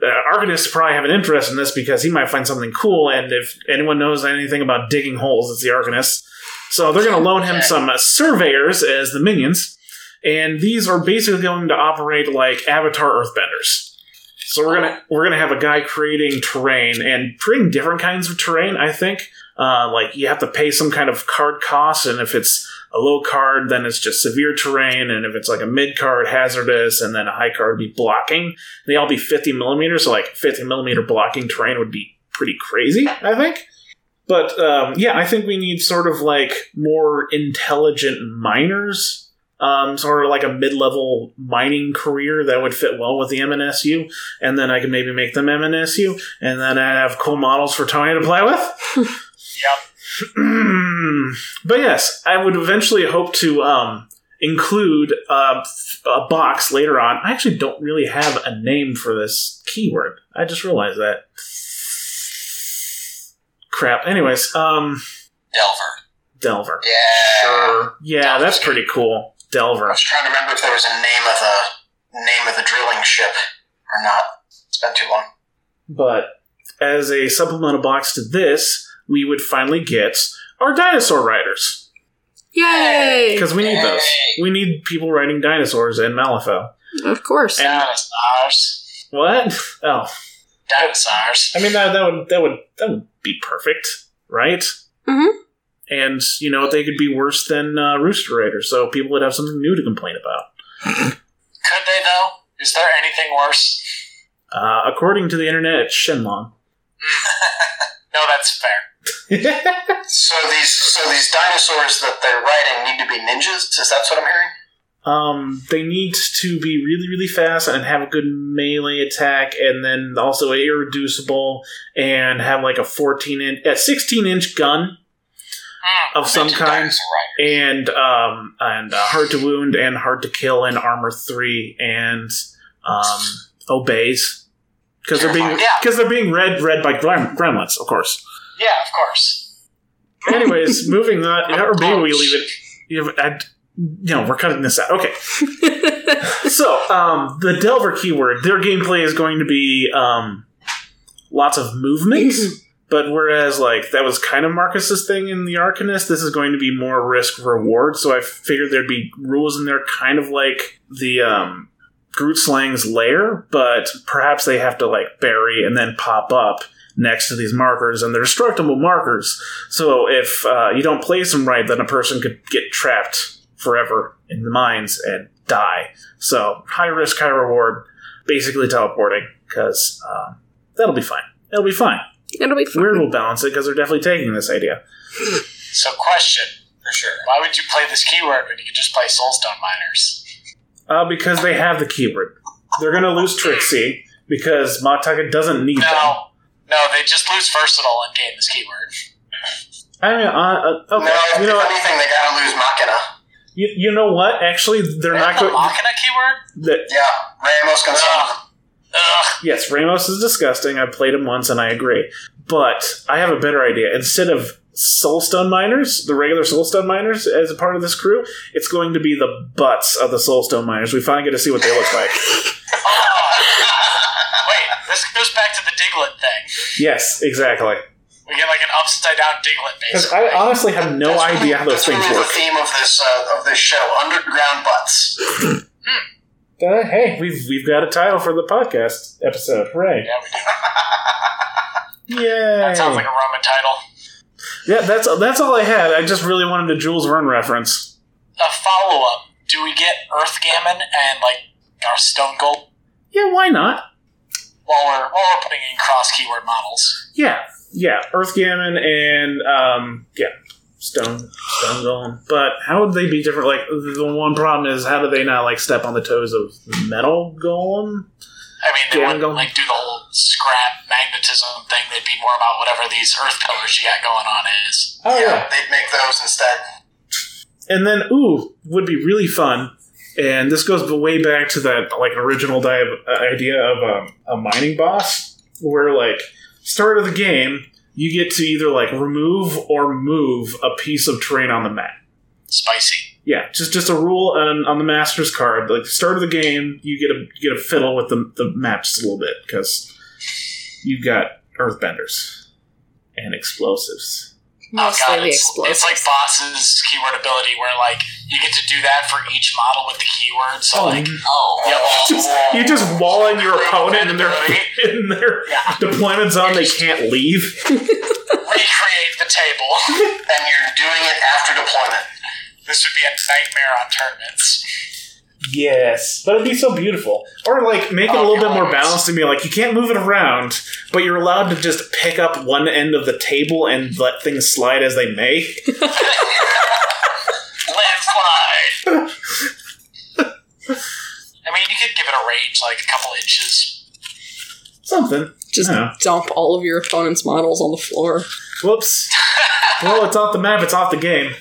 the Arcanists probably have an interest in this because he might find something cool. And if anyone knows anything about digging holes, it's the Arcanists. So they're going to loan him some uh, surveyors as the minions, and these are basically going to operate like Avatar Earthbenders. So we're gonna we're gonna have a guy creating terrain and creating different kinds of terrain. I think uh, like you have to pay some kind of card cost, and if it's a low card, then it's just severe terrain, and if it's like a mid card, hazardous, and then a high card would be blocking. They all be fifty millimeters, so like fifty millimeter blocking terrain would be pretty crazy. I think. But um, yeah, I think we need sort of like more intelligent miners, um, sort of like a mid-level mining career that would fit well with the M&SU, and then I can maybe make them M&SU, and then I have cool models for Tony to play with. Yep. but yes, I would eventually hope to um, include a box later on. I actually don't really have a name for this keyword. I just realized that. Crap. Anyways, um, Delver. Delver. Yeah. Sure. Yeah, that's pretty cool. Delver. I was trying to remember if there was a name of the name of the drilling ship or not. It's been too long. But as a supplemental box to this, we would finally get our dinosaur riders. Yay! Because we need those. We need people riding dinosaurs in Malifaux. Of course. And- Dinosaurs. What? Oh, Dinosaurs. I mean that that would that would that would be perfect, right? Mhm. And you know they could be worse than uh, Rooster Raiders, so people would have something new to complain about. Could they though? Is there anything worse? Uh, according to the internet, it's Shenlong. No, that's fair. So these so these dinosaurs that they're riding need to be ninjas. Is that what I'm hearing? Um, they need to be really really fast and have a good melee attack, and then also irreducible and have like a fourteen inch, a sixteen inch gun Hmm. of some kind. And um and uh, hard to wound and hard to kill and armor three and um obeys because they're being Yeah. because they're being read read by gremlins of course Yeah, of course. anyways moving on or maybe we leave it you have, you know we're cutting this out okay so um the delver keyword their gameplay is going to be um lots of movement but whereas like that was kind of Marcus's thing in the Arcanist, this is going to be more risk reward. So I figured there'd be rules in there, kind of like the um, Grootslang's lair, but perhaps they have to like bury and then pop up next to these markers, and they're destructible markers. So if uh, you don't place them right, then a person could get trapped forever in the mines and die. So high risk, high reward, basically teleporting because uh, that'll be fine. It'll be fine. It'll be fun. Wyrd will balance it because they're definitely taking this idea. So, question: For sure. Why would you play this keyword when you could just play Soulstone Miners? Uh, because they have the keyword. They're going to lose Tri-Chi because Mah Tucket doesn't need them. No, no, they just lose versatile and gain this keyword. I mean, uh, uh, okay. No, you know if what? anything, they gotta lose Machina. You, you know what? Actually, they're not going. the going. Machina keyword? that Yeah, Ramos can Ugh. Ugh. Yes, Ramos is disgusting. I played him once and I agree. But I have a better idea. Instead of Soulstone Miners, the regular Soulstone Miners, as a part of this crew, it's going to be the butts of the Soulstone Miners. We finally get to see what they look like. Wait, this goes back to the Diglett thing. yes, exactly. We We get like an upside down Diglett, Because basically. I honestly have no That's idea how really- those that's things really work. the theme of this uh, of this show: underground butts. Uh, hey, we've we've got a title for the podcast episode. Hooray! yeah, we do. Yay! That sounds like a Roman title. yeah, that's that's all I had. I just really wanted a Jules Verne reference. A follow up. Do we get Earth Gamin and like our Stone Gold Yeah, why not? while we're while we're putting in cross keyword models? Yeah, yeah, Earth Gamin and um, yeah, Stone Stone Golem. But how would they be different? Like the one problem is how do they not like step on the toes of Metal Golem? I mean, they Yeah, wouldn't like do the whole scrap magnetism thing. They'd be more about whatever these Earth pillars you got going on is. Oh yeah, they'd make those instead. And then, ooh, would be really fun. And this goes way back to that like original idea of um, a mining boss, where like start of the game you get to either like remove or move a piece of terrain on the map. Spicy. Yeah, just just a rule on, on the master's card. Like start of the game, you get a you get a fiddle with the the map just a little bit because you've got earthbenders and explosives. Mostly oh god, the it's, explosives. it's like boss's keyword ability, where like you get to do that for each model with the keyword. So oh, like, Oh, yep, Just, you just wall in your opponent in their in their Yeah. deployment zone. They can't leave. recreate the table. And you're doing it after deployment. This would be a nightmare on tournaments. Yes, but it'd be so beautiful. Or like make it a Oh, little bit more balanced and be like you can't move it around, but you're allowed to just pick up one end of the table and let things slide as they may. Landslide. I mean, you could give it a range, like a couple inches. Something. Just Yeah. dump all of your opponent's models on the floor. Whoops. well, it's off the map. It's off the game.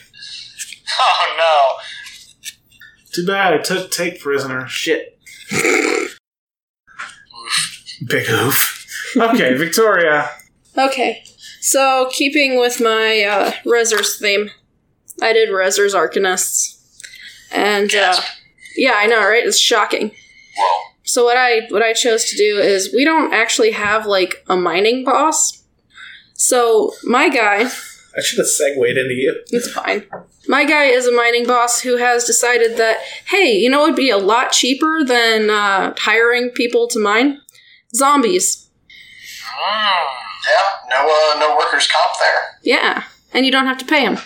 Oh no. Too bad. I took take prisoner. Shit. Big oof. Okay, Victoria. Okay, so keeping with my uh, Rezzers theme, I did Rezzers Arcanists, and uh, yeah, I know, right? It's shocking. whoa. So what I what I chose to do is we don't actually have like a mining boss. So my guy, I should have segued into you. it's fine. My guy is a mining boss who has decided that hey, you know, it'd be a lot cheaper than uh, hiring people to mine zombies. Mm. Yeah, no, uh, no workers' comp there. Yeah, and you don't have to pay him.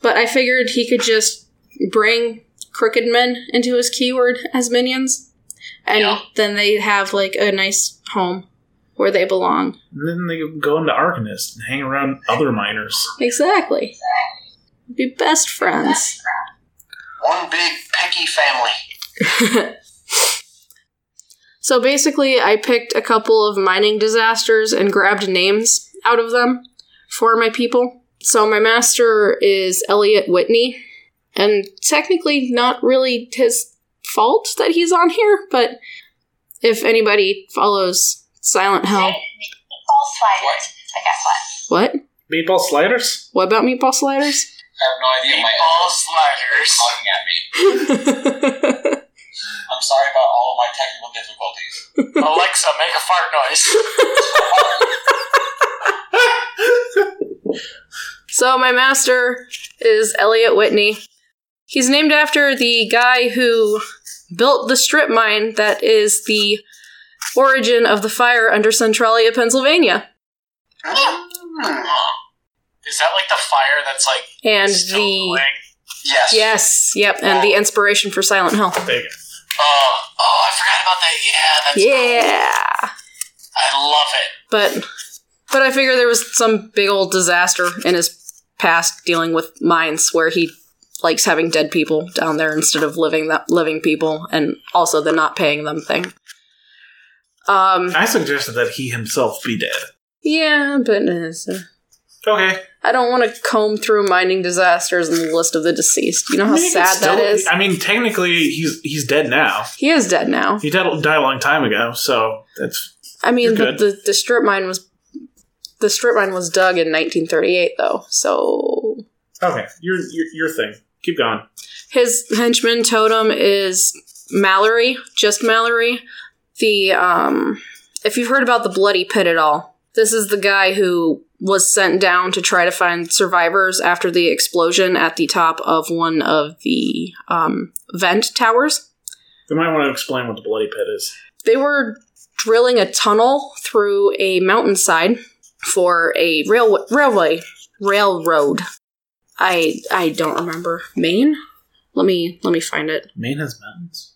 But I figured he could just bring crooked men into his keyword as minions, and Yeah. then they have like a nice home where they belong. And then they go into Arcanist and hang around other miners. Exactly. Be best friends. One big picky family. So basically, I picked a couple of mining disasters and grabbed names out of them for my people. So my master is Elliot Whitney, and technically not really his fault that he's on here, but if anybody follows Silent Hill, Meatball sliders. I guess what? what? Meatball sliders? What about meatball sliders? I have no idea. My Meatball is sliders. talking at me. I'm sorry about all of my technical difficulties. Alexa, make a fart noise. So my master is Elliot Whitney. He's named after the guy who built the strip mine that is the origin of the fire under Centralia, Pennsylvania. Ah. Is that like the fire that's like And still the going? Yes. yes, yep, and the inspiration for Silent Hill. There you go. Oh, oh, I forgot about that. Yeah, that's cool. Yeah. I love it. But but I figure there was some big old disaster in his past dealing with mines where he likes having dead people down there instead of living that living people and also the not paying them thing. Um I suggested that he himself be dead. yeah, but uh, Okay. I don't want to comb through mining disasters and the list of the deceased. You know how I mean, sad that still- is? I mean, technically, he's he's dead now. he is dead now. He died, died a long time ago, so that's I mean, the, the the strip mine was the strip mine was dug in 1938 though. So okay. Your your, your thing. Keep going. His henchman totem is Mallory, just Mallory. The um if you've heard about the bloody pit at all, This is the guy who was sent down to try to find survivors after the explosion at the top of one of the um, vent towers. You might want to explain what the bloody pit is. They were drilling a tunnel through a mountainside for a rail- railway railroad. I I don't remember Maine. Let me let me find it. Maine has mountains.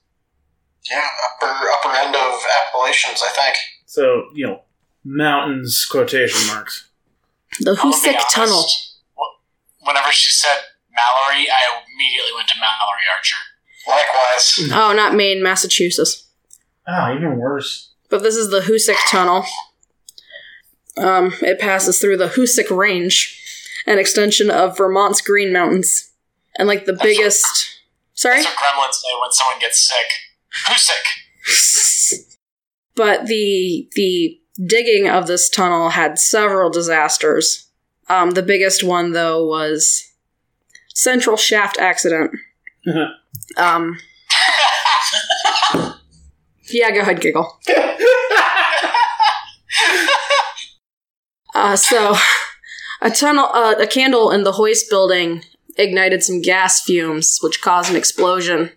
Yeah, upper upper end of Appalachians, I think. So, you know, mountains, quotation marks. The I'm gonna be Hoosac. Tunnel. Whenever she said Mallory, I immediately went to Mallory Archer. Likewise. Oh, not Maine, Massachusetts. Ah, even worse. But this is the Hoosac Tunnel. Um, it passes through the Hoosac Range, an extension of Vermont's Green Mountains, and like the biggest. Sorry. That's what gremlins say when someone gets sick. Who's sick? but the the digging of this tunnel had several disasters. Um, the biggest one though was central shaft accident. um, yeah, go ahead, giggle. Uh, so, a tunnel, uh, a candle in the hoist building ignited some gas fumes, which caused an explosion.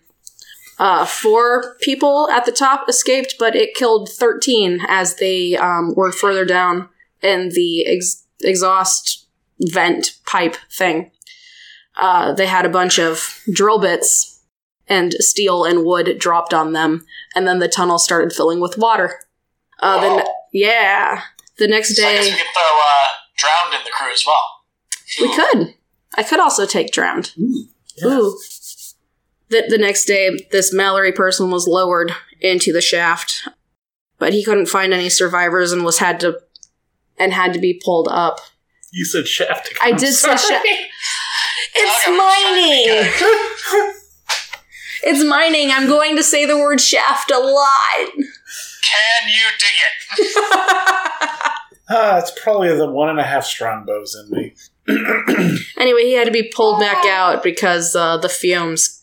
Uh, four people at the top escaped, but it killed 13 as they um, were further down in the ex- exhaust vent pipe thing. Uh, they had a bunch of drill bits and steel and wood dropped on them, and then the tunnel started filling with water. Uh, then, yeah. The next So I guess day, we could throw uh, drowned in the crew as well. we could. I could also take drowned. Ooh. The, the next day, this Mallory person was lowered into the shaft, but he couldn't find any survivors and was had to and had to be pulled up. You said shaft. I I'm did say shaft. It's Okay, we're mining. it's mining. I'm going to say the word shaft a lot. Can you dig it? Ah, it's probably the one and a half strong bows in me. Anyway, he had to be pulled back out because uh, the fumes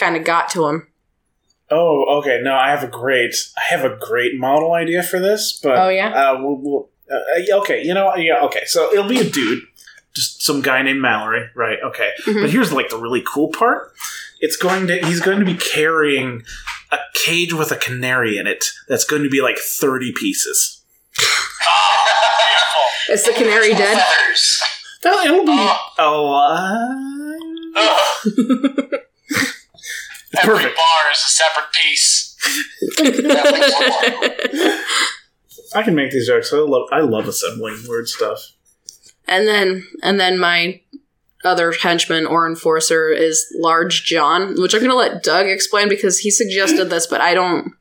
kind of got to him. Oh, okay. No, I have a great, I have a great model idea for this. But Oh, yeah? uh, we'll, we'll, uh, okay. You know, yeah, okay. So it'll be a dude, just some guy named Mallory, right? Okay. Mhm. But here's like the really cool part. It's going to, he's going to be carrying a cage with a canary in it. That's going to be like thirty pieces. Oh, Is the canary dead? Feathers. That'll- It'll be beautiful. alive. Ugh. Every Perfect. bar is a separate piece. That makes more. I can make these jokes. I love, I love assembling weird stuff. And then and then my other henchman or enforcer is Large John, which I'm gonna let Doug explain because he suggested this, but I don't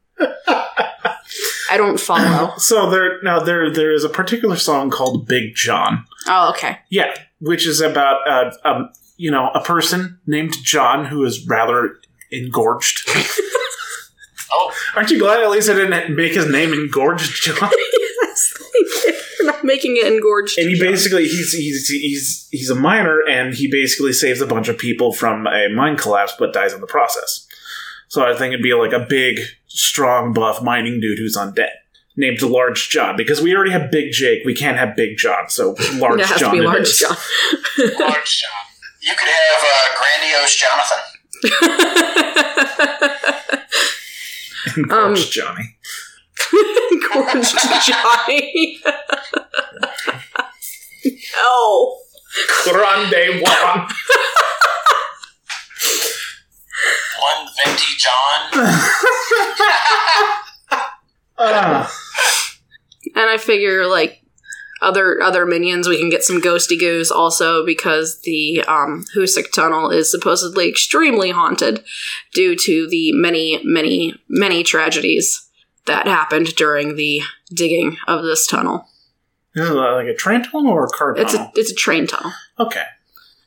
I don't follow. So there now there there is a particular song called Big John. Oh, okay. Yeah, which is about uh, um you know a person named John who is rather engorged. Oh, Aren't you glad at least I didn't make his name engorged John? yes, thank you for not making it engorged. And he basically he's he's he's he's a miner and he basically saves a bunch of people from a mine collapse but dies in the process. So I think it'd be like a big, strong, buff mining dude who's undead. Named Large John, because we already have Big Jake, we can't have Big John, so Large it has John. to be Large is. John. large John. You could have uh, Grandiose Jonathan. Engorged Um, Johnny. engorged Johnny. no. Grande one. One venti John. Ah. And I figure like other other minions we can get some ghosty goos also because the um Hoosac tunnel is supposedly extremely haunted due to the many many many tragedies that happened during the digging of this tunnel. This is like a train tunnel or a car tunnel? It's a it's a train tunnel. okay,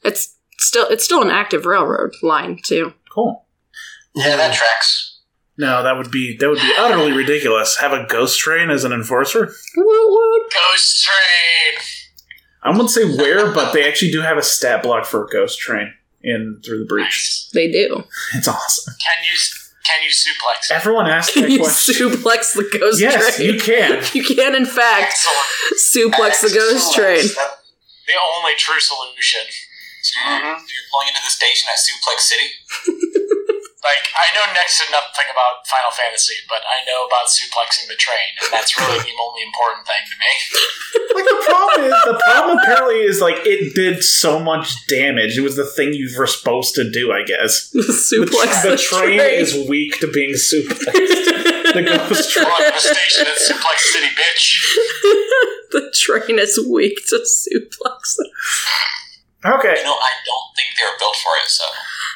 It's still it's still an active railroad line too. cool. Yeah, that tracks. No, that would be that would be utterly ridiculous. Have a ghost train as an enforcer. Woot woot. Ghost train. I wouldn't say where, but they actually do have a stat block for a ghost train in through the breach. Nice. They do. It's awesome. Can you Can you suplex? it? Everyone asks Can that you question. suplex the ghost yes, train? you can. You can, in fact, Excellent. suplex the ghost train. The only true solution. So you're, you're pulling into the station at Suplex City. Like, I know next to nothing about Final Fantasy, but I know about suplexing the train, and that's really the only important thing to me. Like the problem is, the problem apparently is like it did so much damage. It was the thing you were supposed to do, I guess. suplex the, the, train, is weak to being suplexed. the ghost train. Run the station at Suplex City, bitch. the train is weak to suplex. Okay. You know, I don't think they were built for it, so.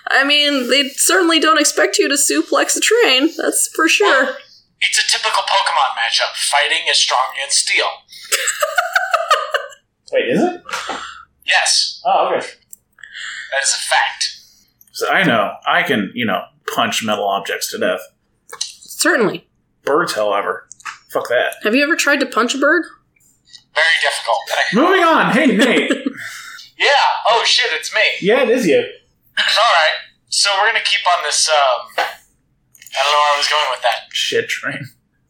I mean, they certainly don't expect you to suplex a train. That's for sure. It's a typical Pokemon matchup. Fighting is strong against steel. Wait, is it? Yes, Oh, okay. that is a fact. So I know I can, you know, punch metal objects to death. Certainly. Birds, however, fuck that. Have you ever tried to punch a bird? Very difficult. Moving on. Hey, Nate. Yeah. Oh shit, it's me. yeah, it is you. All right. So we're gonna keep on this. Um, I don't know where I was going with that. Shit train.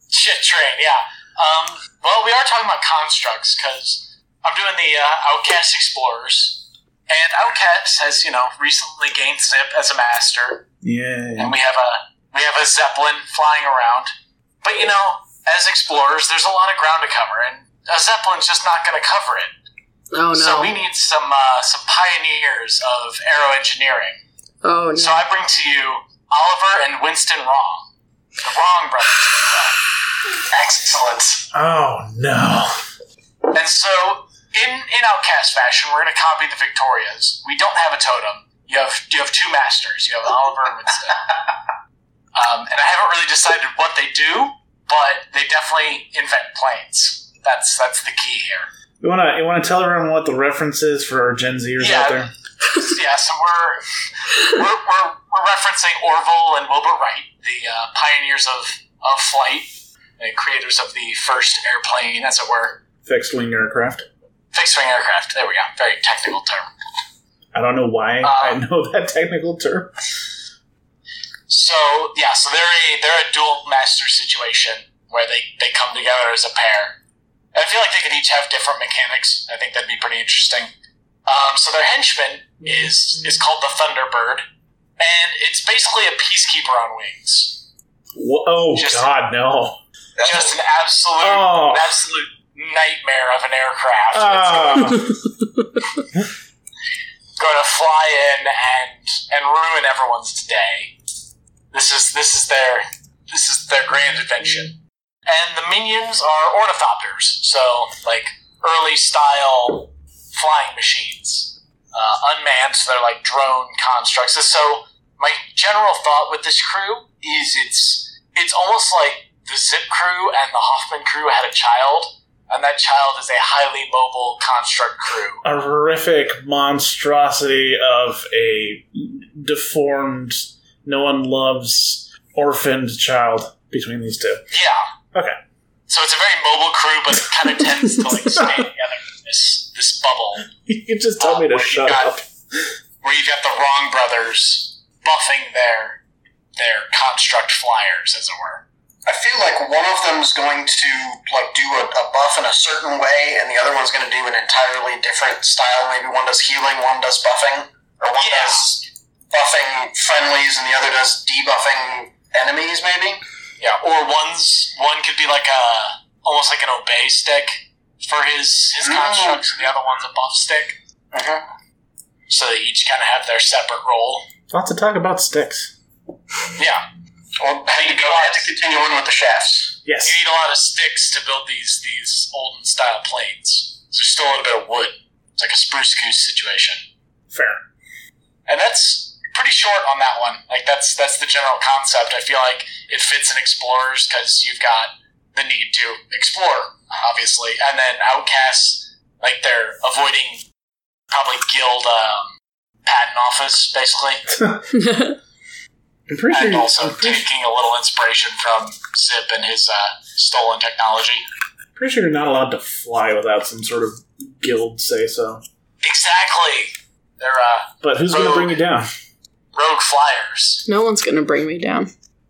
Shit train. Yeah. Um, well, we are talking about constructs because I'm doing the uh, Outcast Explorers, and Outcast has you know recently gained Zip as a master, Yeah. and we have a we have a Zeppelin flying around. But you know, as explorers, there's a lot of ground to cover, and a Zeppelin's just not going to cover it. Oh no. So we need some uh, some pioneers of aero engineering. oh no! So. I bring to you Oliver and Winston Wrong, the Wrong brothers. Excellent. Oh no. And so, in in Outcast fashion, we're going to copy the Victorias. We don't have a totem. You have you have two masters. You have Oliver and Winston. um, and I haven't really decided what they do, but they definitely invent planes. That's that's the key here. You wanna you wanna tell everyone what the reference is for our Gen Zers Yeah. out there? yeah, so we're we're, we're, we're referencing Orville and Wilbur Wright, the uh, pioneers of, of flight, the creators of the first airplane, as it were. Fixed wing aircraft. Fixed wing aircraft. There we go. Very technical term. I don't know why Uh, I know that technical term. So yeah, so they're a they're a dual master situation where they, they come together as a pair. And I feel like they could each have different mechanics. I think that'd be pretty interesting. Um, so their henchman is is called the Thunderbird, and it's basically a peacekeeper on wings. Wha- Oh Just- God, no! Just an absolute Oh. an absolute nightmare of an aircraft. Ah. It's going to fly in and and ruin everyone's day. This is this is their this is their grand invention. And the minions are ornithopters, so like early style flying machines, uh, unmanned. So they're like drone constructs. So my general thought with this crew is it's it's almost like the Zip crew and the Hoffman crew had a child, and that child is a highly mobile construct crew. a horrific monstrosity of a deformed, no one loves, orphaned child between these two. Yeah. Okay. So it's a very mobile crew, but it kind of tends to like stay together in this this bubble You just told me to um, where you shut got- up. where you've got the wrong brothers buffing their their construct flyers, as it were. I feel like one of them's going to like do a, a buff in a certain way, and the other one's going to do an entirely different style. Maybe one does healing, one does buffing, or one Yeah. does buffing friendlies, and the other does debuffing enemies. Maybe. Yeah, or one's one could be like a almost like an obey stick for his his Mm. constructs, and the other one's a buff stick. Mm-hmm. So they each kind of have their separate role. Lots of talk about sticks. Yeah, Well, hey, go ahead to continue on with the shafts. Yes. you need a lot of sticks to build these these olden style planes. There's still a little bit of wood. It's like a spruce goose situation. Fair. and that's pretty short on that one. Like that's that's the general concept. I feel like it fits in explorers because you've got the need to explore, obviously, and then outcasts like they're avoiding probably guild um, patent office basically, I'm pretty and you- also pretty, taking a little inspiration from Zip and his uh, stolen technology. pretty sure you're not allowed to fly without some sort of guild say so. Exactly, they're uh, But who's going to bring you down? Rogue flyers. no one's gonna bring me down.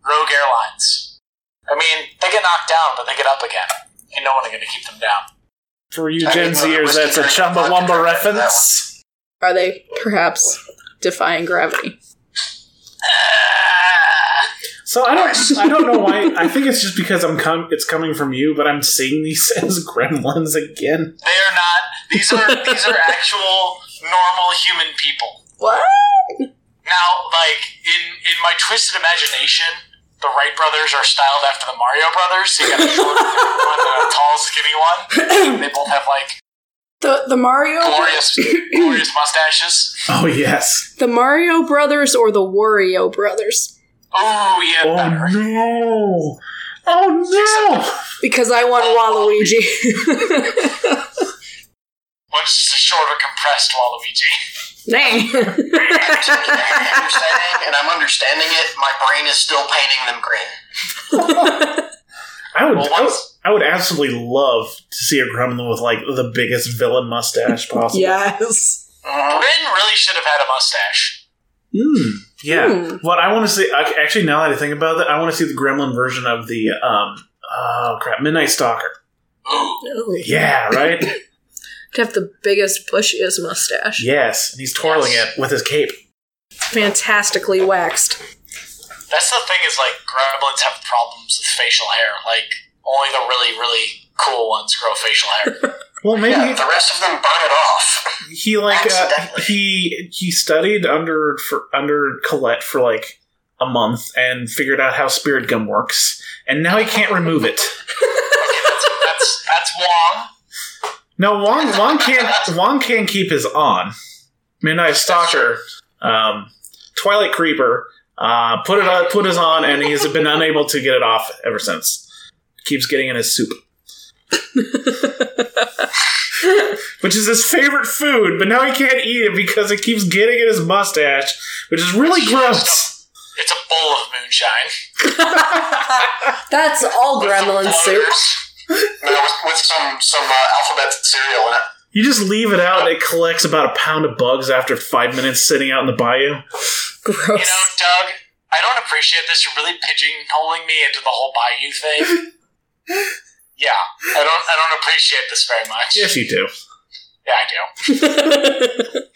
Rogue Airlines. I mean, they get knocked down, but they get up again. Ain't no one going to keep them down. For you I Gen didn't know there Zers, that's a any vodka Chumbawamba reference. Are they perhaps defying gravity? So I don't, I don't know why. I think it's just because I'm com- it's coming from you, but I'm seeing these as gremlins again. they are not. These are these are actual normal human people. What? Now, like in in my twisted imagination, the Wright brothers are styled after the Mario brothers. So you got a short one and a tall, skinny one. They both have like The the Mario glorious, glorious mustaches. Oh yes. the Mario brothers or the Wario brothers? Oh yeah, Oh better. no. Oh no. Because I want oh, Waluigi. One's just a shorter, compressed Waluigi. nah. I'm taking everything you're saying, and I'm understanding it. My brain is still painting them green. I would, Well, I would, once- I would absolutely love to see a gremlin with like the biggest villain mustache possible. yes. Bryn really should have had a mustache. Hmm. Yeah. Hmm. What I want to see, actually, now that I think about it, I want to see the gremlin version of the um. Oh crap! Midnight Stalker. Yeah. Right. To have the biggest, bushiest mustache. yes, and he's twirling Yes. it with his cape. Fantastically waxed. That's the thing is like gremlins have problems with facial hair. Like only the really really cool ones grow facial hair. Well, maybe Yeah, the rest of them burn it off. he like uh, he he studied under for under Colette for like a month and figured out how spirit gum works, and now he can't remove it. okay, that's that's that's Wong. No, Wong Wong can't Wong can't keep his on. Midnight Stalker, um, Twilight Creeper, uh, put it on, put his on, and he's been unable to get it off ever since. Keeps getting in his soup, which is his favorite food, but now he can't eat it because it keeps getting in his mustache, which is really gross. It's a bowl of moonshine. That's all With some gremlin soup. Floaters. No, with, with some some uh, alphabet cereal in it. You just leave it out, and it collects about a pound of bugs after five minutes sitting out in the bayou. Gross. You know, Doug, I don't appreciate this. You're really pigeonholing me into the whole Bayou thing. yeah, I don't. I don't appreciate this very much. Yes, you do. Yeah, I do.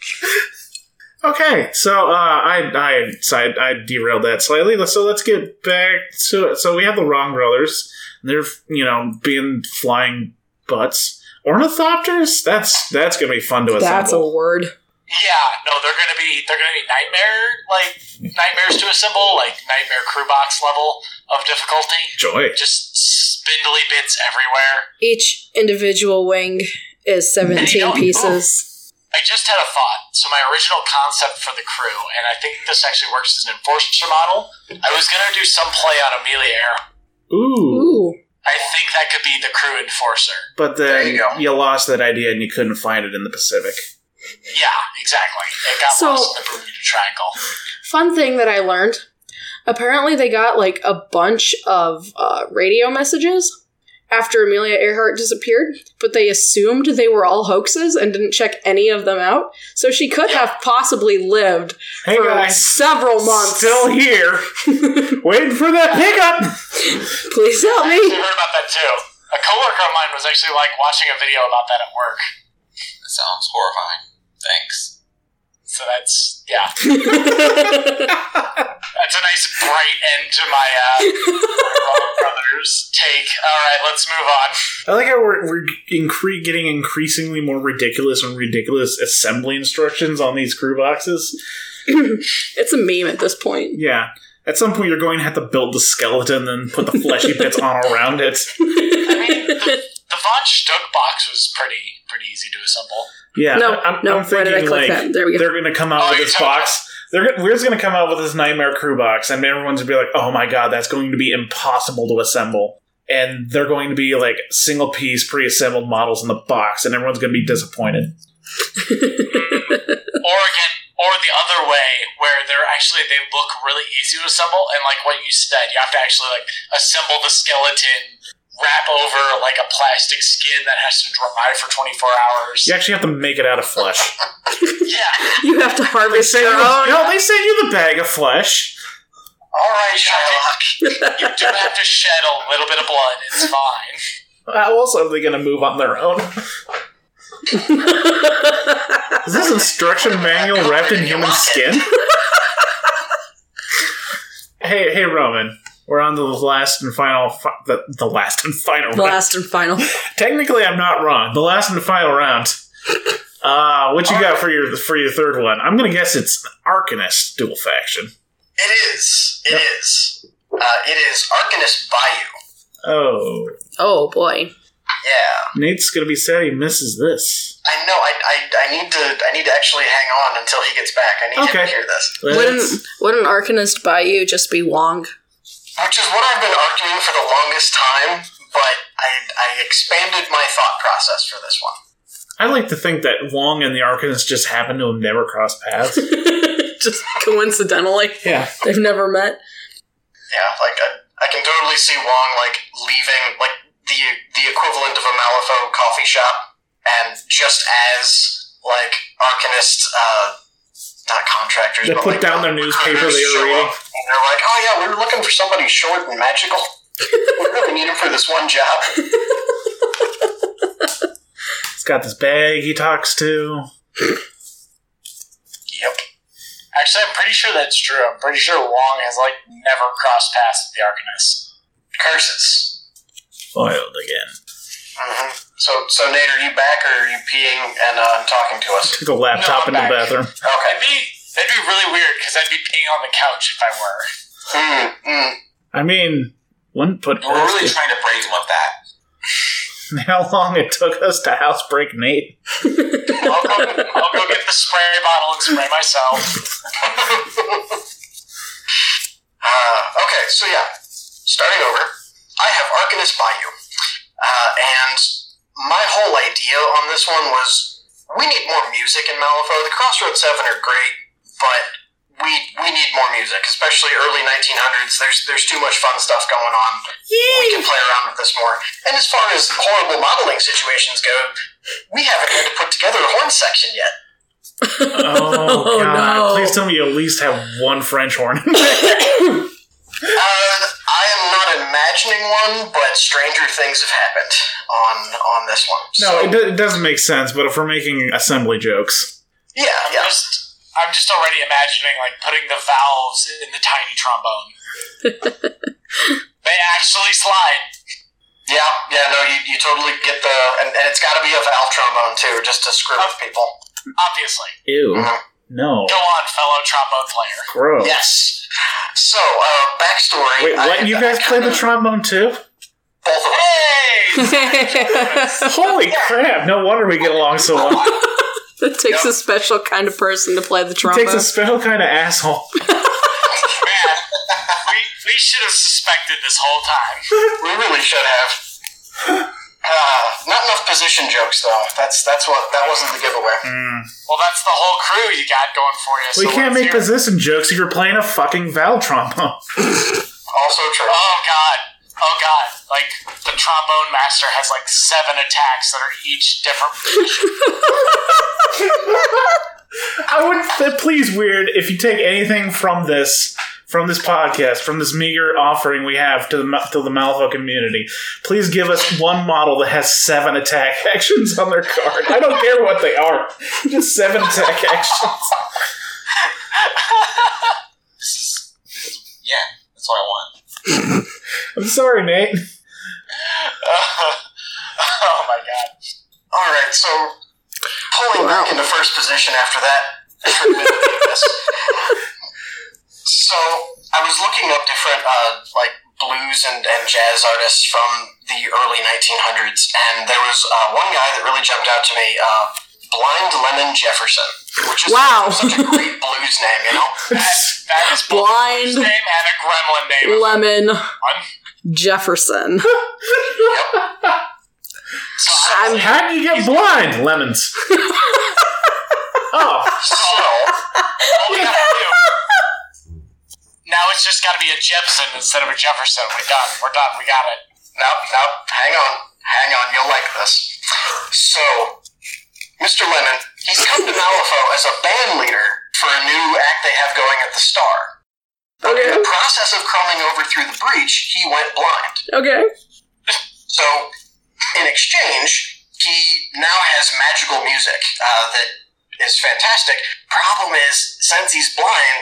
Okay, so uh, I I side I derailed that slightly. So let's get back to it. So we have the Wrong brothers. They're you know being flying butts. Ornithopters. That's that's gonna be fun to assemble. That's a word. Yeah, no, they're gonna be they're gonna be nightmare like nightmares to assemble, like nightmare crew box level of difficulty. joy. Just spindly bits everywhere. Each individual wing is And you 17 don't- pieces. I just had a thought. So my original concept for the crew, and I think this actually works as an enforcer model. I was gonna do some play on Amelia Earhart. Ooh, Ooh. I think that could be the crew enforcer. but There then you go. you lost that idea and you couldn't find it in the Pacific. Yeah, exactly. It got So- lost in the Bermuda Triangle. Fun thing that I learned. Apparently, they got like a bunch of uh, radio messages after Amelia Earhart disappeared, but they assumed they were all hoaxes and didn't check any of them out. So she could have possibly lived Hey for guys, several months. still here, waiting for that pickup. Please help me. I actually heard about that too. A coworker of mine was actually like watching a video about that at work. That sounds horrifying. Thanks. So that's yeah. That's a nice bright end to my uh, Brothers take. All right, let's move on. I like how we're, we're incre- getting increasingly more ridiculous and ridiculous assembly instructions on these crew boxes. it's a meme at this point. Yeah. At some point, you're going to have to build the skeleton and put the fleshy bits on around it. I mean, the, the Von Schtook box was pretty pretty easy to assemble. Yeah. No, I- I'm, no, I'm why did I click like that? There we go. they're going to come out Oh, with this talking box. They're gonna- we're just going to come out with this nightmare crew box, and everyone's going to be like, "Oh my god, that's going to be impossible to assemble." And they're going to be like single piece pre-assembled models in the box, and everyone's going to be disappointed. Or again, or the other way, where they're actually they look really easy to assemble, and like what you said, you have to actually like assemble the skeleton, wrap over like a plastic skin that has to dry for twenty four hours. You actually have to make it out of flesh. Yeah. You have to harvest send your own. no, they send you the bag of flesh. All right, Shylock. You do have to shed a little bit of blood. It's fine. How else are they going to move on their own? Is this instruction manual wrapped in human skin? hey, hey, Roman. We're on to the last and final, fi- the, the last and final. The round. last and final. Technically, I'm not wrong. The last and final round. Uh, what you got for your for your third one? I'm gonna guess it's an Arcanist dual faction. It is. It is. Uh, it is Arcanist Bayou. Oh, Oh boy. Yeah. Nate's gonna be sad he misses this. I know. I, I, I need to. I need to actually hang on until he gets back. I need him Okay. to hear this. Wouldn't wouldn't Arcanist Bayou just be Wong? Which is what I've been arguing for the longest time. But I, I expanded my thought process for this one. I like to think that Wong and the Arcanist just happen to have never crossed paths. just coincidentally. yeah. They've never met. Yeah, like I, I can totally see Wong like leaving like the the equivalent of a Malifaux coffee shop, and just as like Arcanist, uh, not contractors, They put like, down their newspaper they were reading. and they're like, "Oh yeah, we were looking for somebody short and magical. we really need him for this one job." He's got this bag he talks to. Yep. Actually, I'm pretty sure that's true. I'm pretty sure Wong has like never crossed paths with the Arcanist. Curses. Foiled again. hmm So, so Nate, are you back or are you peeing and uh, talking to us? Took a laptop No, I'm into the bathroom. Okay. That'd be that'd be really weird because I'd be peeing on the couch if I were. Hmm. hmm. I mean, wouldn't put We're really trying to break him with that. how long it took us to housebreak Nate. I'll go, I'll go get the spray bottle and spray myself. Uh, okay, so yeah, starting over, I have Arcanist Bayou. Uh, and my whole idea on this one was we need more music in Malifaux. The Crossroads 7 are great, but we we need more music, especially early 1900s. There's there's too much fun stuff going on. We can play around with this more. And as far as horrible modeling situations go, we haven't had to put together a horn section yet. Oh, Oh, God. no. Please tell me you at least have one French horn. Uh, I am not imagining one, but stranger things have happened on on this one. no, So, it, do- it doesn't make sense, but if we're making assembly jokes. yeah, I'm yeah. just I'm just already imagining like putting the valves in the tiny trombone. they actually slide. Yeah, yeah, no, you, you totally get the, and, and it's got to be a valve trombone too, just to screw with people. Obviously. Ew. Mhm. No. Go on, fellow trombone player. Gross. Yes. So, uh, backstory. Wait, what? I- You I guys play the trombone too? Both of us. Hey! Holy crap! No wonder we get along so well. It takes a special kind of person to play the trombone. It trombone. takes a special kind of asshole. Man, we, we should have suspected this whole time. We really should have. Uh, not enough position jokes though. That's that's what that wasn't the giveaway. Mm. Well, that's the whole crew you got going for you. We so can't make hear position jokes if you're playing a fucking valve trombone. Also true. Oh god. Oh god. Like the trombone master has like seven attacks that are each different. I would please weird if you take anything from this from this podcast, from this meager offering we have to the Ma- to the Malifaux community. Please give us one model that has seven attack actions on their card. I don't care what they are, just seven attack actions. This is, this is yeah, that's what I want. I'm sorry, Nate. oh my god. All right, so pulling Wow. back into first position after that. This. so I was looking up different uh, like blues and, and jazz artists from the early 1900s, and there was uh, one guy that really jumped out to me. Uh, Blind Lemon Jefferson, which is Wow. such a great blues name, you know. That, that is Blind. a name and a gremlin name. Lemon One. Jefferson. So I'm How do you get blind? Lemons. oh, So all we gotta do. Now it's just gotta be a Jepson instead of a Jefferson. We're done. We're done. We got it. Nope, nope. Hang on. Hang on. You'll like this. So, Mr. Lemon, he's come to Malifaux as a band leader for a new act they have going at the Star. Okay. in the process of crawling over through the breach, he went blind. Okay. So, in exchange, he now has magical music uh, that is fantastic. Problem is, since he's blind,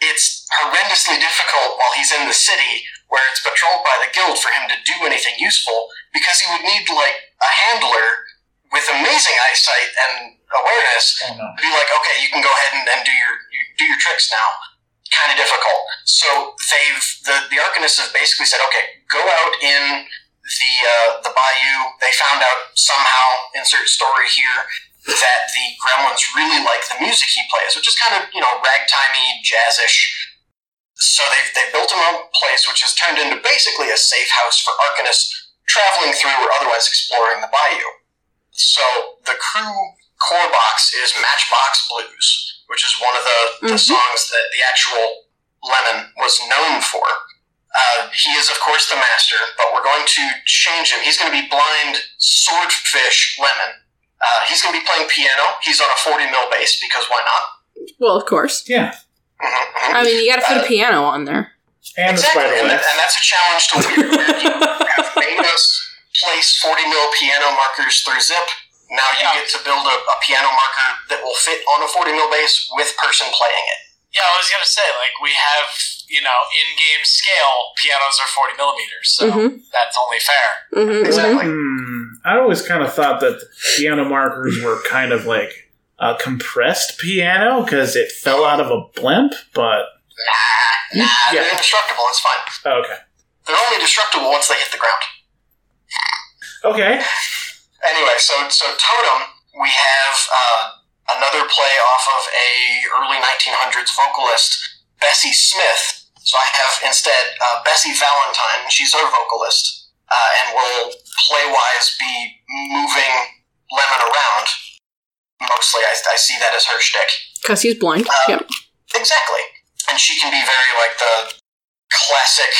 it's horrendously difficult while he's in the city where it's patrolled by the guild for him to do anything useful because he would need like a handler with amazing eyesight and awareness Oh no. to be like, okay, you can go ahead and, and do your you do your tricks now. Kind of difficult. So they've the the Arcanists have basically said, okay, go out in the uh, the bayou. They found out somehow, insert story here, that the Gremlins really like the music he plays, which is kind of you know ragtimey, jazzish. So they've they built him a place which has turned into basically a safe house for Arcanists traveling through or otherwise exploring the bayou. So the crew core box is Matchbox Blues, which is one of the, the Mhm. songs that the actual Lemon was known for. Uh, he is, of course, the master, but we're going to change him. He's going to be blind swordfish Lemon. Uh, he's going to be playing piano. He's on a 40 mil bass because why not? Well, of course. Yeah. Mhm, mhm. I mean, you got to fit a piano on there. And the Exactly, spider and, that- and that's a challenge to Weird. Weird, You have made us place 40 mil piano markers through Zipp. Now you Yeah. get to build a, a piano marker that will fit on a 40 mil base with person playing it. Yeah, I was gonna say like we have you know in-game scale pianos are forty millimeters, so Mhm. that's only fair. Mm-hmm, Exactly. Hmm. I always kind of thought that piano markers were kind of like a compressed piano because it fell out of a blimp, but Nah, nah, Yeah. they're indestructible. It's fine. okay. They're only destructible once they hit the ground. Okay. Anyway, so so Totem, we have uh, another play off of a early 1900s vocalist, Bessie Smith. So I have instead uh, Bessie Valentine. She's our vocalist, uh, and will play wise be moving Lemon around. Mostly, I, I see that as her shtick. Because he's blind. Um, Yep. Exactly. And she can be very like the classic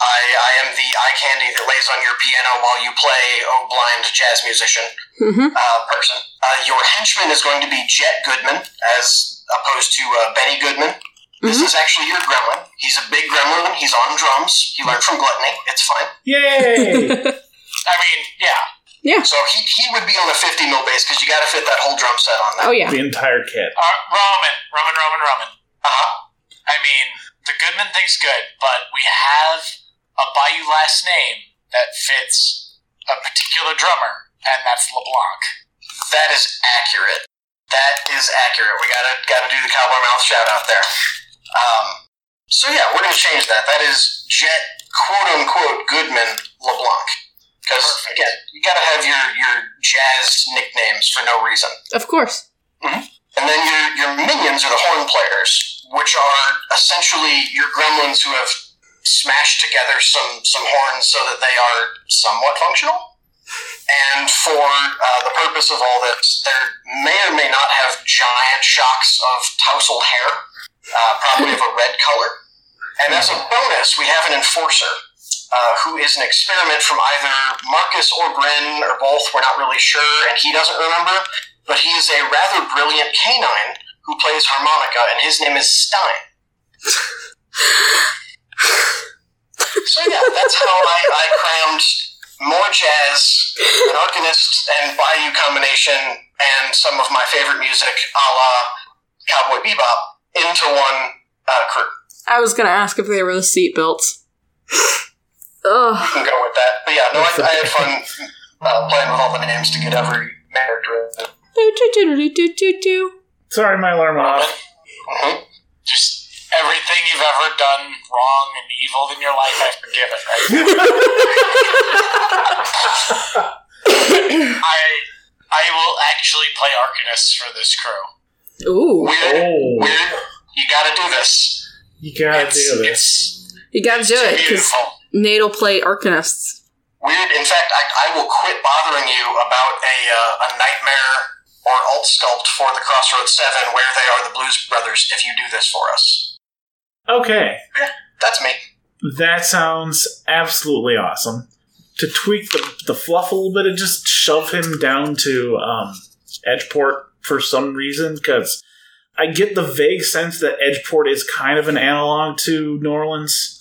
I, I am the eye candy that lays on your piano while you play, oh blind jazz musician Mm-hmm. uh, person. Uh, your henchman is going to be Jet Goodman, as opposed to uh, Benny Goodman. This is actually your gremlin. He's a big gremlin. He's on drums. He learned from Gluttony. It's fine. Yay! I mean, yeah. yeah, So he, he would be on a 50 mil bass because you got to fit that whole drum set on that. oh, yeah. the entire kit. uh, Roman, Roman, Roman, Roman. Uh-huh. I mean, the Goodman thing's good, but we have a Bayou last name that fits a particular drummer, and that's LeBlanc. That is accurate. That is accurate. We gotta gotta do the cowboy mouth shout out there. Um, so yeah, we're gonna change that. That is Jet quote unquote Goodman LeBlanc. Because again, you gotta have your your jazz nicknames for no reason. Of course. And then your your minions are the horn players, which are essentially your gremlins who have smashed together some some horns so that they are somewhat functional. And for uh, the purpose of all this, there may or may not have giant shocks of tousled hair, uh, probably of a red color. And as a bonus, we have an enforcer, uh, who is an experiment from either Marcus or Bryn or both. We're not really sure, and he doesn't remember but he is a rather brilliant canine who plays harmonica, and his name is Stein. So yeah, that's how I, I crammed more jazz, an Arcanist and Bayou combination, and some of my favorite music, a la Cowboy Bebop, into one uh, crew. I was going to ask if they were the seat belts. Ugh. You can go with that. But yeah, no, I, I had fun uh, playing with all the names to get every character. Sorry, my alarm went Roman, off. Mhm. just everything you've ever done wrong and evil in your life, I forgive it. Right? I I will actually play Arcanist for this crew. Ooh. Weird, Oh, weird. You gotta do this. you gotta it's, do this. You got to do it because beautiful. Nate'll play Arcanists. Weird. In fact, I, I will quit bothering you about a, uh, a nightmare or alt sculpt for the Crossroads 7 where they are the Blues Brothers if you do this for us. Okay, That's me. that sounds absolutely awesome. To tweak the, the fluff a little bit and just shove him down to um, Edgeport for some reason, because I get the vague sense that Edgeport is kind of an analog to New Orleans,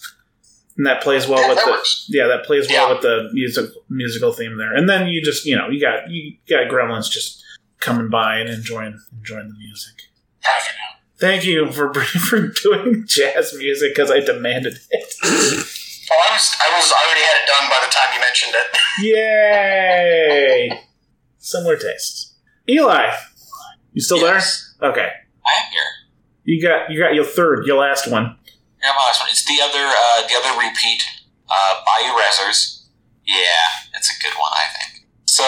and that plays well Yeah, with the works. yeah that plays well Yeah. with the music musical theme there. And then you just you know you got you got Gremlins just coming by and enjoying enjoying the music. Thank you for for doing jazz music because I demanded it. Oh, I was I was I already had it done by the time you mentioned it. Yay! Similar tastes. Eli, you still Yes. there? Okay. I am here. You got you got your third, your last one. Yeah, my last one. It's the other, uh, the other repeat, uh, Bayou Rezzers. Yeah, it's a good one, I think. So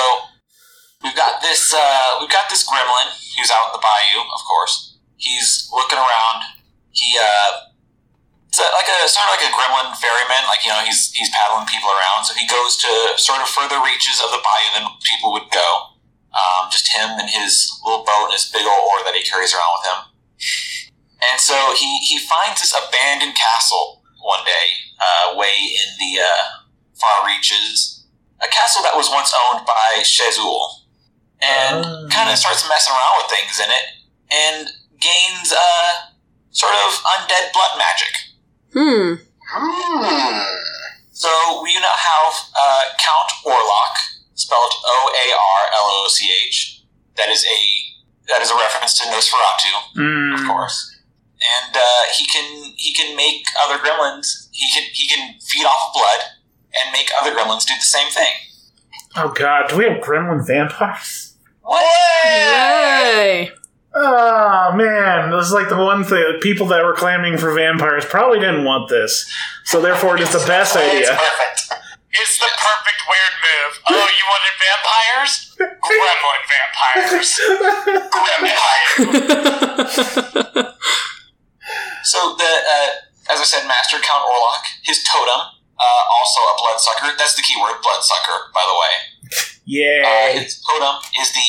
we've got this, uh, we've got this gremlin who's out in the bayou, of course. He's looking around. He, uh, it's a, like a sort of like a gremlin ferryman. Like you know, he's he's paddling people around. So he goes to sort of further reaches of the bayou than people would go. Um, just him and his little boat and his big old oar that he carries around with him. And so he, he finds this abandoned castle one day, uh, way in the uh, far reaches. A castle that was once owned by Shezul. And Oh. kind of starts messing around with things in it and gains uh, sort of undead blood magic. Hmm. Hmm. So we now have uh, Count Orlok, spelled O A R L O C H. That is a that is a reference to Nosferatu, Mm. of course. And uh, he can he can make other gremlins. He can he can feed off blood and make other gremlins do the same thing. Oh god, do we have gremlin vampires? What? Yay! Oh man, this is like the one thing people that were clamoring for vampires probably didn't want this. So therefore it is the best It's idea. perfect. It's the perfect weird move. Oh, you wanted vampires? Gremlin vampires. Vampire. So the uh, as I said, Master Count Orlok, his totem, uh, also a bloodsucker. That's the key word, bloodsucker. By the way, uh, Yay. his totem is the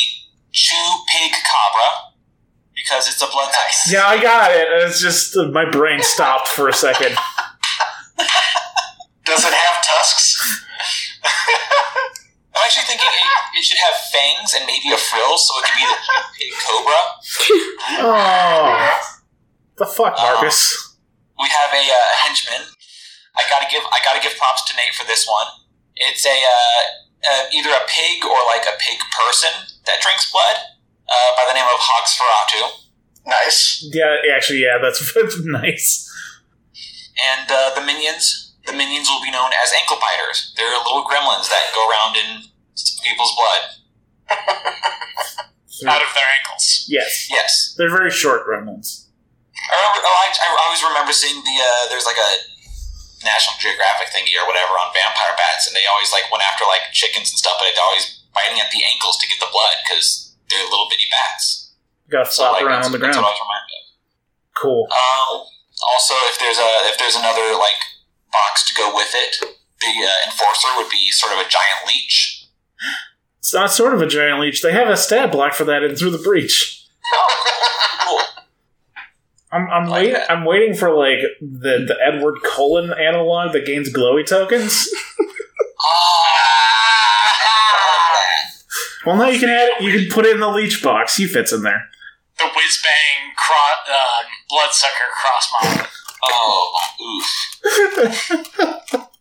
Chew Pig Cabra because it's a blood bloodsucker. Yeah, I got it. It's just uh, my brain stopped for a second. Does it have tusks? I'm actually thinking it, it should have fangs and maybe a frill, so it could be the Pig Cobra. Oh. The fuck, Marcus? we have a uh, henchman. I gotta give I gotta give props to Nate for this one. It's a uh, uh, either a pig or like a pig person that drinks blood uh, by the name of Hogsferatu. Nice. Yeah, actually, yeah, that's, that's nice. And uh, the minions, the minions will be known as ankle biters. They're little gremlins that go around in people's blood. Out of their ankles. Yes. Yes, They're very short gremlins. I remember. Oh, I, I always remember seeing the uh, there's like a National Geographic thingy or whatever on vampire bats, and they always like went after like chickens and stuff, but they're always biting at the ankles to get the blood because they're little bitty bats. Gotta So like, around on the ground. what I was reminded of. Cool. Um, also, if there's a if there's another like box to go with it, the uh, enforcer would be sort of a giant leech. It's not sort of a giant leech. They have a stat block for that in Through the Breach. Cool. I'm, I'm, Like wait. I'm waiting for, like, the, the Edward Cullen analog that gains glowy tokens. Ah, well, now you can add it. You can put it in the leech box. He fits in there. The whiz bang cro- um, bloodsucker cross model. oh, oof.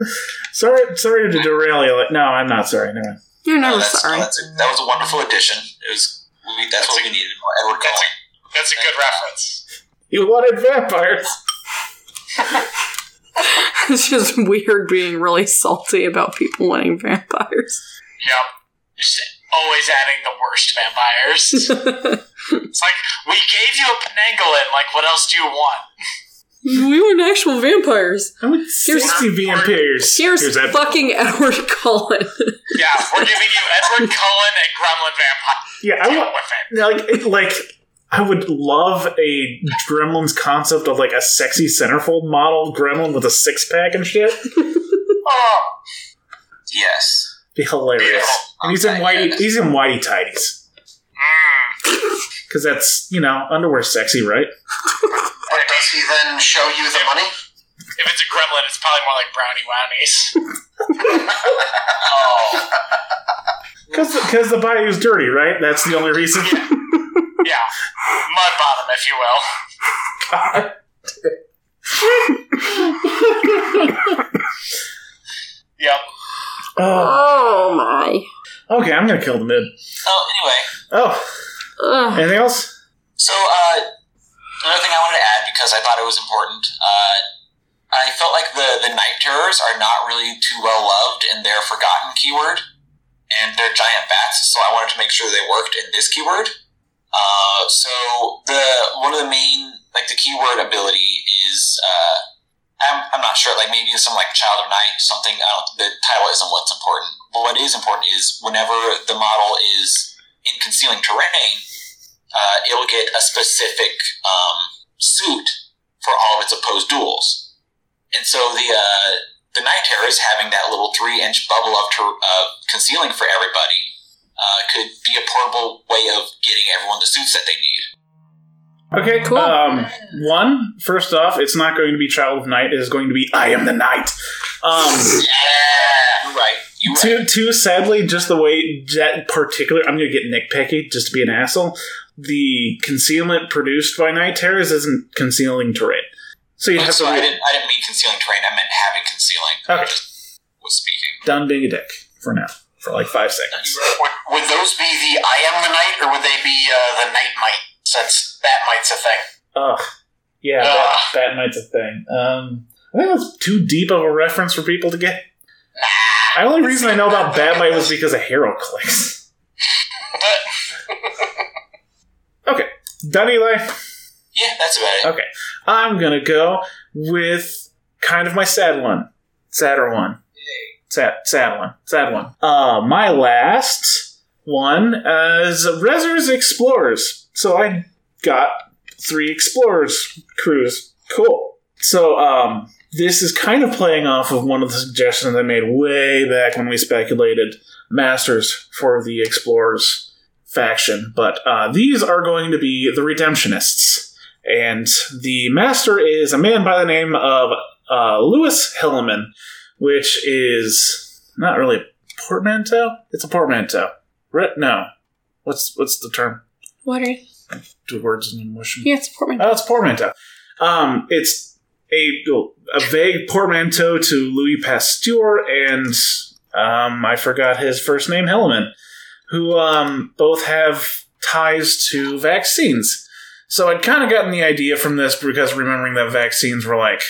Sorry, sorry to derail you. No, I'm not sorry. Never mind. You're No, never that's, sorry. no, that's a, that was a wonderful addition. It was we, that's, what we needed. More Edward That's Cullen. That's a good reference. You wanted vampires. it's just weird being really salty about people wanting vampires. Yep. Just always adding the worst vampires. it's like, we gave you a pangolin, like, what else do you want? we want actual vampires. I want 60 vampires. Here's, Edward fucking Edward Cullen. Yeah, we're giving you Edward Cullen and Gremlin Vampire. Yeah, I Deal want with it. like like I would love a Gremlins concept of like a sexy centerfold model gremlin with a six pack and shit. Oh, Yes. Be hilarious. And he's in whitey. He's in whitey tighties mm. because that's you know underwear sexy, right? And does he then show you the money? If it's a gremlin, it's probably more like brownie wownies. Oh, Because because the bayou's dirty, right? That's the only reason. Yeah, mud bottom, if you will. Yep. Oh, My. okay, I'm gonna kill the mid. Oh, anyway. Oh, Ugh. anything else? So, uh, another thing I wanted to add because I thought it was important. Uh, I felt like the the night terrors are not really too well loved in their forgotten keyword, and they're giant bats. So I wanted to make sure they worked in this keyword. Uh, so the one of the main like the keyword ability is uh, I'm, I'm not sure like maybe some like child of night something. I don't. The title isn't what's important. But what is important is whenever the model is in concealing terrain, uh, it'll get a specific um, suit for all of its opposed duels. And so the uh, the Night Terrors having that little three inch bubble of ter- uh, concealing for everybody uh, could be a portable way of getting everyone the suits that they need. Okay, Cool. um, one, first off, it's not going to be Child of Night, it is going to be I Am the Night. Um, Yeah, you're right. You're two, right. two, sadly, just the way that particular, I'm going to get nitpicky just to be an asshole. The concealment produced by Night Terrors isn't concealing terrain. So you'd have so to I didn't. I didn't mean concealing terrain. I meant having concealing. I Okay. just was speaking. done being a dick for now, for like five seconds. Would, would those be the I am the night, or would they be uh, the night might? Since that might's a thing. Ugh. Yeah, Ugh. that, that night's a thing. Um, I think that's too deep of a reference for people to get. The only reason I know about Bat-Mite was because of HeroClix. Okay, done, Eli. Yeah, that's about it. Okay, I'm gonna go with kind of my sad one, sadder one, sad, sad one, sad one. Uh, my last one is Rezzers Explorers. So I got three Explorers crews. Cool. So um, this is kind of playing off of one of the suggestions I made way back when we speculated masters for the Explorers faction, but uh, these are going to be the Redemptionists. And the master is a man by the name of uh, Lewis Hilleman, which is not really a portmanteau. It's a portmanteau. Re- no, what's what's the term? What are you? Two words in mush. Yeah, it's a portmanteau. Oh, it's portmanteau. Um, it's a a vague portmanteau to Louis Pasteur and um, I forgot his first name, Hilleman, who um, both have ties to vaccines. So I'd kind of gotten the idea from this because remembering that vaccines were like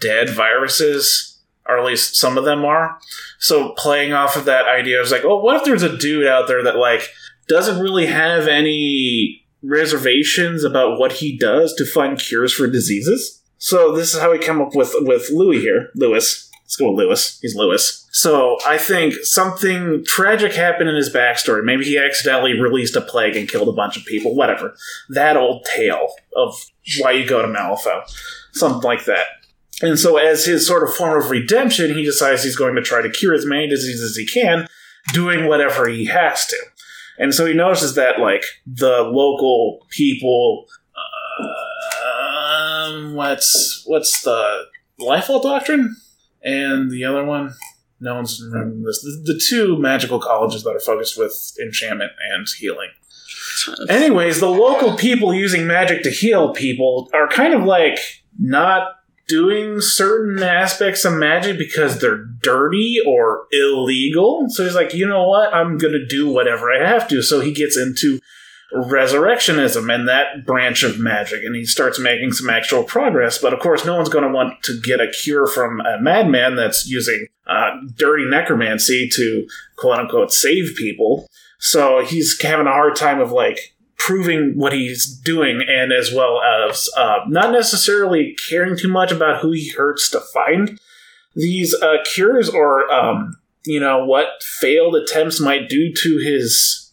dead viruses, or at least some of them are. So playing off of that idea, I was like, oh, what if there's a dude out there that like doesn't really have any reservations about what he does to find cures for diseases? So this is how we come up with with Louis here, Lewis. Let's go with Lewis. He's Lewis. So I think something tragic happened in his backstory. Maybe he accidentally released a plague and killed a bunch of people. Whatever. That old tale of why you go to Malifaux. Something like that. And so, as his sort of form of redemption, he decides he's going to try to cure as many diseases as he can, doing whatever he has to. And so he notices that, like, the local people. Uh, Um, what's what's the Lifevault Doctrine? And the other one? No one's remembering this. The, the two magical colleges that are focused with enchantment and healing. Anyways, the local people using magic to heal people are kind of like not doing certain aspects of magic because they're dirty or illegal. So he's like, you know what? I'm going to do whatever I have to. So he gets into resurrectionism and that branch of magic and he starts making some actual progress. But of course, no one's going to want to get a cure from a madman that's using uh, dirty necromancy to quote unquote save people. So he's having a hard time of like proving what he's doing, and as well as uh, not necessarily caring too much about who he hurts to find these uh, cures or um, you know what failed attempts might do to his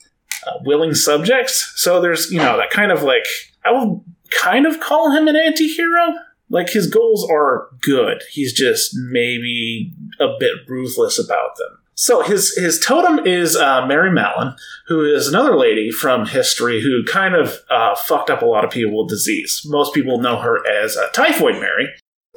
uh, willing subjects. So there's you know that kind of like I would kind of call him an anti-hero. Like his goals are good. He's just maybe a bit ruthless about them. So his his totem is uh, Mary Mallon, who is another lady from history who kind of uh, fucked up a lot of people with disease. Most people know her as uh, Typhoid Mary.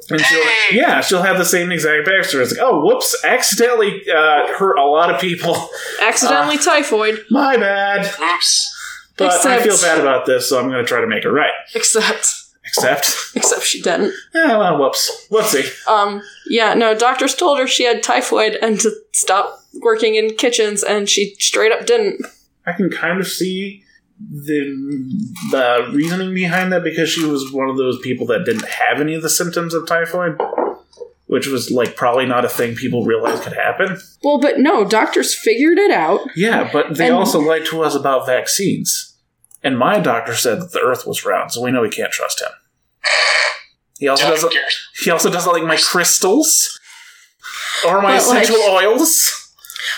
And she'll, Hey! yeah, she'll have the same exact backstory. It's like, oh, whoops, accidentally uh, hurt a lot of people. Accidentally typhoid. My bad. Oops. But I feel bad about this, so I'm going to try to make it right. Except, Except, except she didn't. yeah, well, whoops. Whoopsie. Um, yeah, no, doctors told her she had typhoid and to stop working in kitchens, and she straight up didn't. I can kind of see the the reasoning behind that because she was one of those people that didn't have any of the symptoms of typhoid, which was like probably not a thing people realized could happen. Well, but no, doctors figured it out. Yeah, but they And- also lied to us about vaccines. And my doctor said that the Earth was round, so we know we can't trust him. He also Doug, doesn't. you're- He also doesn't like my crystals or my But, like- essential oils.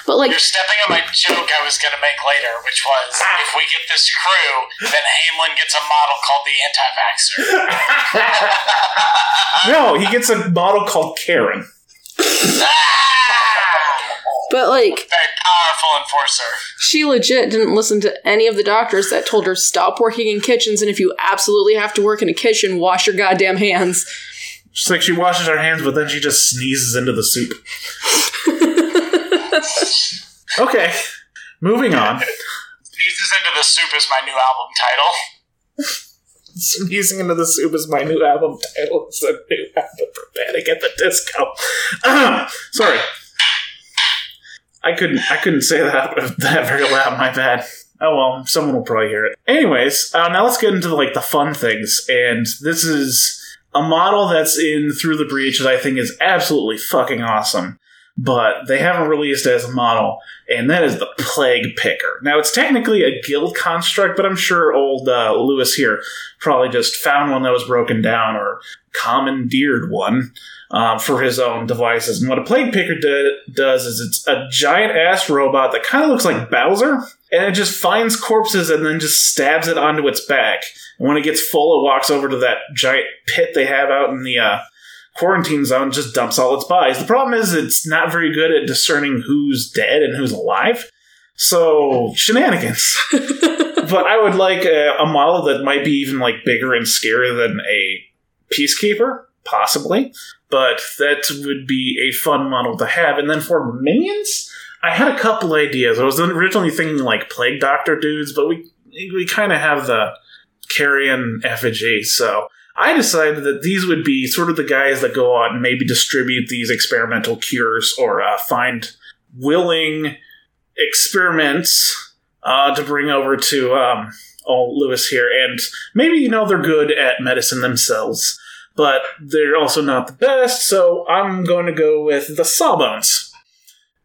But like, You're stepping on my joke I was going to make later, which was Ah. if we get this crew, then Hamelin gets a model called the anti-vaxxer. No, he gets a model called Karen. but like, Very powerful enforcer. she legit didn't listen to any of the doctors that told her stop working in kitchens, and if you absolutely have to work in a kitchen, wash your goddamn hands. She's like she washes her hands, but then she just sneezes into the soup. Okay, moving on. Sneezes into the soup is my new album title. Sneezing into the soup is my new album title. It's a new album for Panic at the Disco. Sorry, I couldn't. I couldn't say that that very loud. My bad. Oh well, someone will probably hear it. Anyways, uh, now let's get into like the fun things, and this is a model that's in Through the Breach that I think is absolutely fucking awesome. But they haven't released as a model, and that is the Plague Picker. Now, it's technically a guild construct, but I'm sure old uh, Lewis here probably just found one that was broken down or commandeered one um, for his own devices. And what a plague picker do- does is it's a giant ass robot that kind of looks like Bowser, and it just finds corpses and then just stabs it onto its back. And when it gets full, it walks over to that giant pit they have out in the uh, quarantine zone, just dumps all its bodies. The problem is it's not very good at discerning who's dead and who's alive. So shenanigans but I would like a, a model that might be even like bigger and scarier than a peacekeeper, possibly. But that would be a fun model to have. And then for minions, I had a couple ideas. I was originally thinking like plague doctor dudes, but we we kind of have the carrion effigy, so. I decided that these would be sort of the guys that go out and maybe distribute these experimental cures or uh, find willing experiments uh, to bring over to um, old Lewis here. And maybe, you know, they're good at medicine themselves, but they're also not the best, so I'm going to go with the Sawbones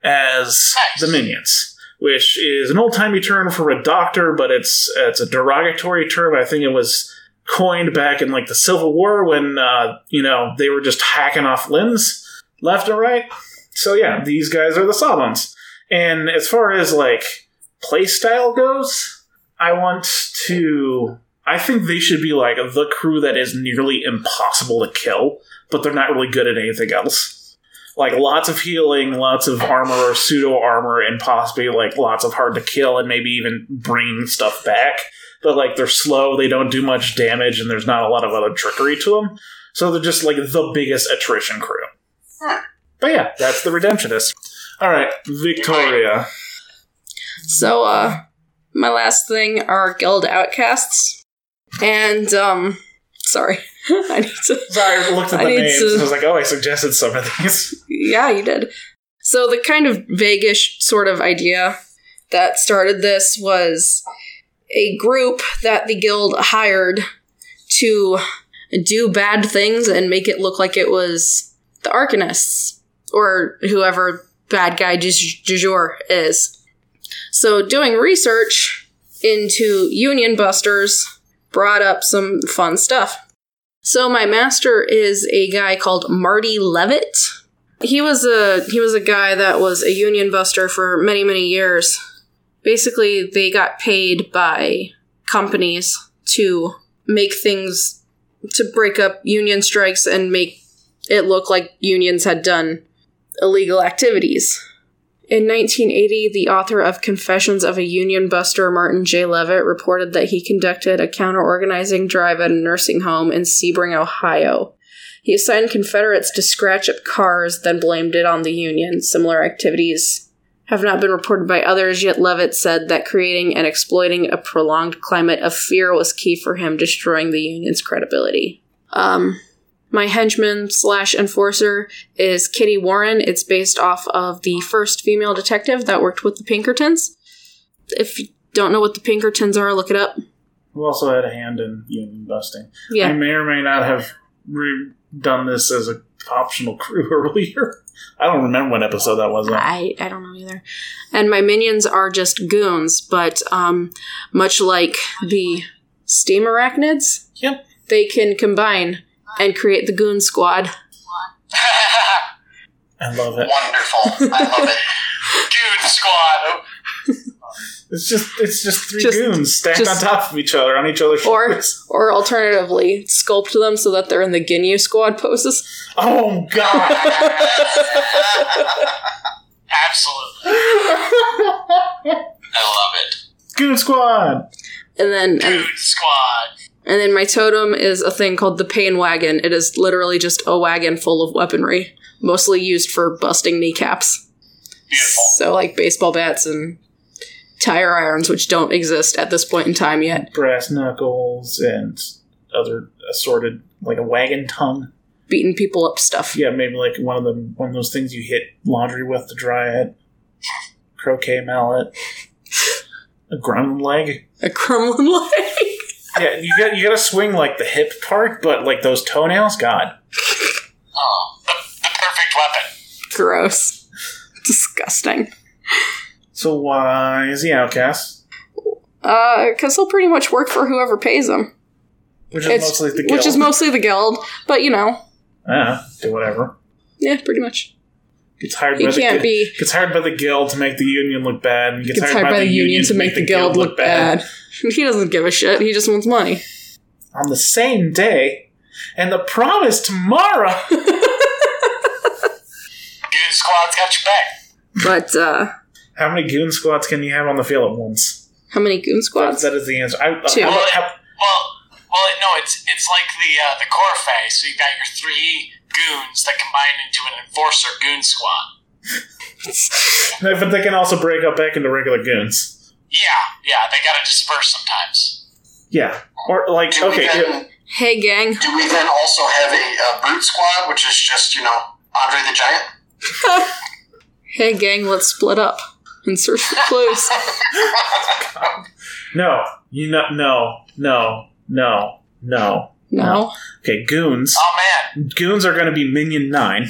as Nice. the minions. Which is an old timey term for a doctor, but it's it's a derogatory term. I think it was coined back in like the Civil War when uh, you know they were just hacking off limbs left and right. So yeah, these guys are the Sawbones. And as far as like playstyle goes, I want to. I think they should be like the crew that is nearly impossible to kill, but they're not really good at anything else. Like lots of healing, lots of armor or pseudo armor, and possibly like lots of hard to kill and maybe even bringing stuff back. But like they're slow, they don't do much damage, and there's not a lot of other trickery to them. So they're just like the biggest attrition crew. But yeah, that's the Redemptionist. All right, Victoria. So, uh, my last thing are guild outcasts. And, um, sorry. I need to. Sorry, I looked at the need names. to- and I was like, oh, I suggested some of these. Yeah, you did. So, the kind of vaguish sort of idea that started this was a group that the guild hired to do bad things and make it look like it was the Arcanists or whoever bad guy du jour is. So, doing research into Union Busters brought up some fun stuff. So, my master is a guy called Marty Levitt. He was a he was a guy that was a Union Buster for many many years. Basically, they got paid by companies to make things to break up union strikes and make it look like unions had done illegal activities. In 1980, the author of Confessions of a Union Buster, Martin J. Levitt, reported that he conducted a counter organizing drive at a nursing home in Sebring, Ohio. He assigned Confederates to scratch up cars, then blamed it on the Union. Similar activities have not been reported by others, yet Levitt said that creating and exploiting a prolonged climate of fear was key for him, destroying the Union's credibility. Um, my henchman slash enforcer is Kitty Warren. It's based off of the first female detective that worked with the Pinkertons. If you don't know what the Pinkertons are, look it up. Who also had a hand in union busting. I Yeah. may or may not have re- done this as a optional crew earlier. I don't remember what episode that was. on. I, I don't know either. And my minions are just goons, but um, much like the steam arachnids, Yep. they can combine and create the goon squad. I love it. Wonderful. I love it. Goon squad. It's just it's just three Just- goons stacked just- on top of each other on each other's Or, shoulders. or alternatively, sculpt them so that they're in the Ginyu squad poses. Oh god! Absolutely. I love it. Goon squad. And then and, Goon squad. and then my totem is a thing called the pain wagon. It is literally just a wagon full of weaponry, mostly used for busting kneecaps. Beautiful. So like baseball bats and tire irons, which don't exist at this point in time yet. Brass knuckles and other assorted like a wagon tongue. Beating people up stuff. Yeah, maybe like one of them one of those things you hit laundry with to dry it. Croquet mallet. A gremlin leg. A Kremlin leg. Yeah, you got you got to swing like the hip part, but like those toenails. God, Oh, The, the perfect weapon. Gross. Disgusting. So why is he outcast? Uh, because he'll pretty much work for whoever pays him. Which is It's- mostly the guild. Which is mostly the guild, but you know, ah, do whatever. yeah, pretty much. Gets hired He by the can't gui- be- gets hired by the guild to make the union look bad, and gets, Gets hired by the union to make the guild look bad. He doesn't give a shit. He just wants money. on the same day, and the promise tomorrow. Goon squad's got your back. But uh, How many goon squads can you have on the field at once? how many goon squads? That is the answer. I, Two. Well, how- well, well, no, it's it's like the uh, the Corfe. So you've got your three goons that combine into an enforcer goon squad. but they can also break up back into regular goons. Yeah, yeah, they gotta disperse sometimes. Yeah, or like Do okay, we yeah, Hey, gang. do we then also have a, uh brute squad, which is just you know Andre the Giant? Hey, gang. Let's split up and search for clues. no, you know, no, no, no, no. No. Okay, goons. Oh man, Goons are going to be minion nine.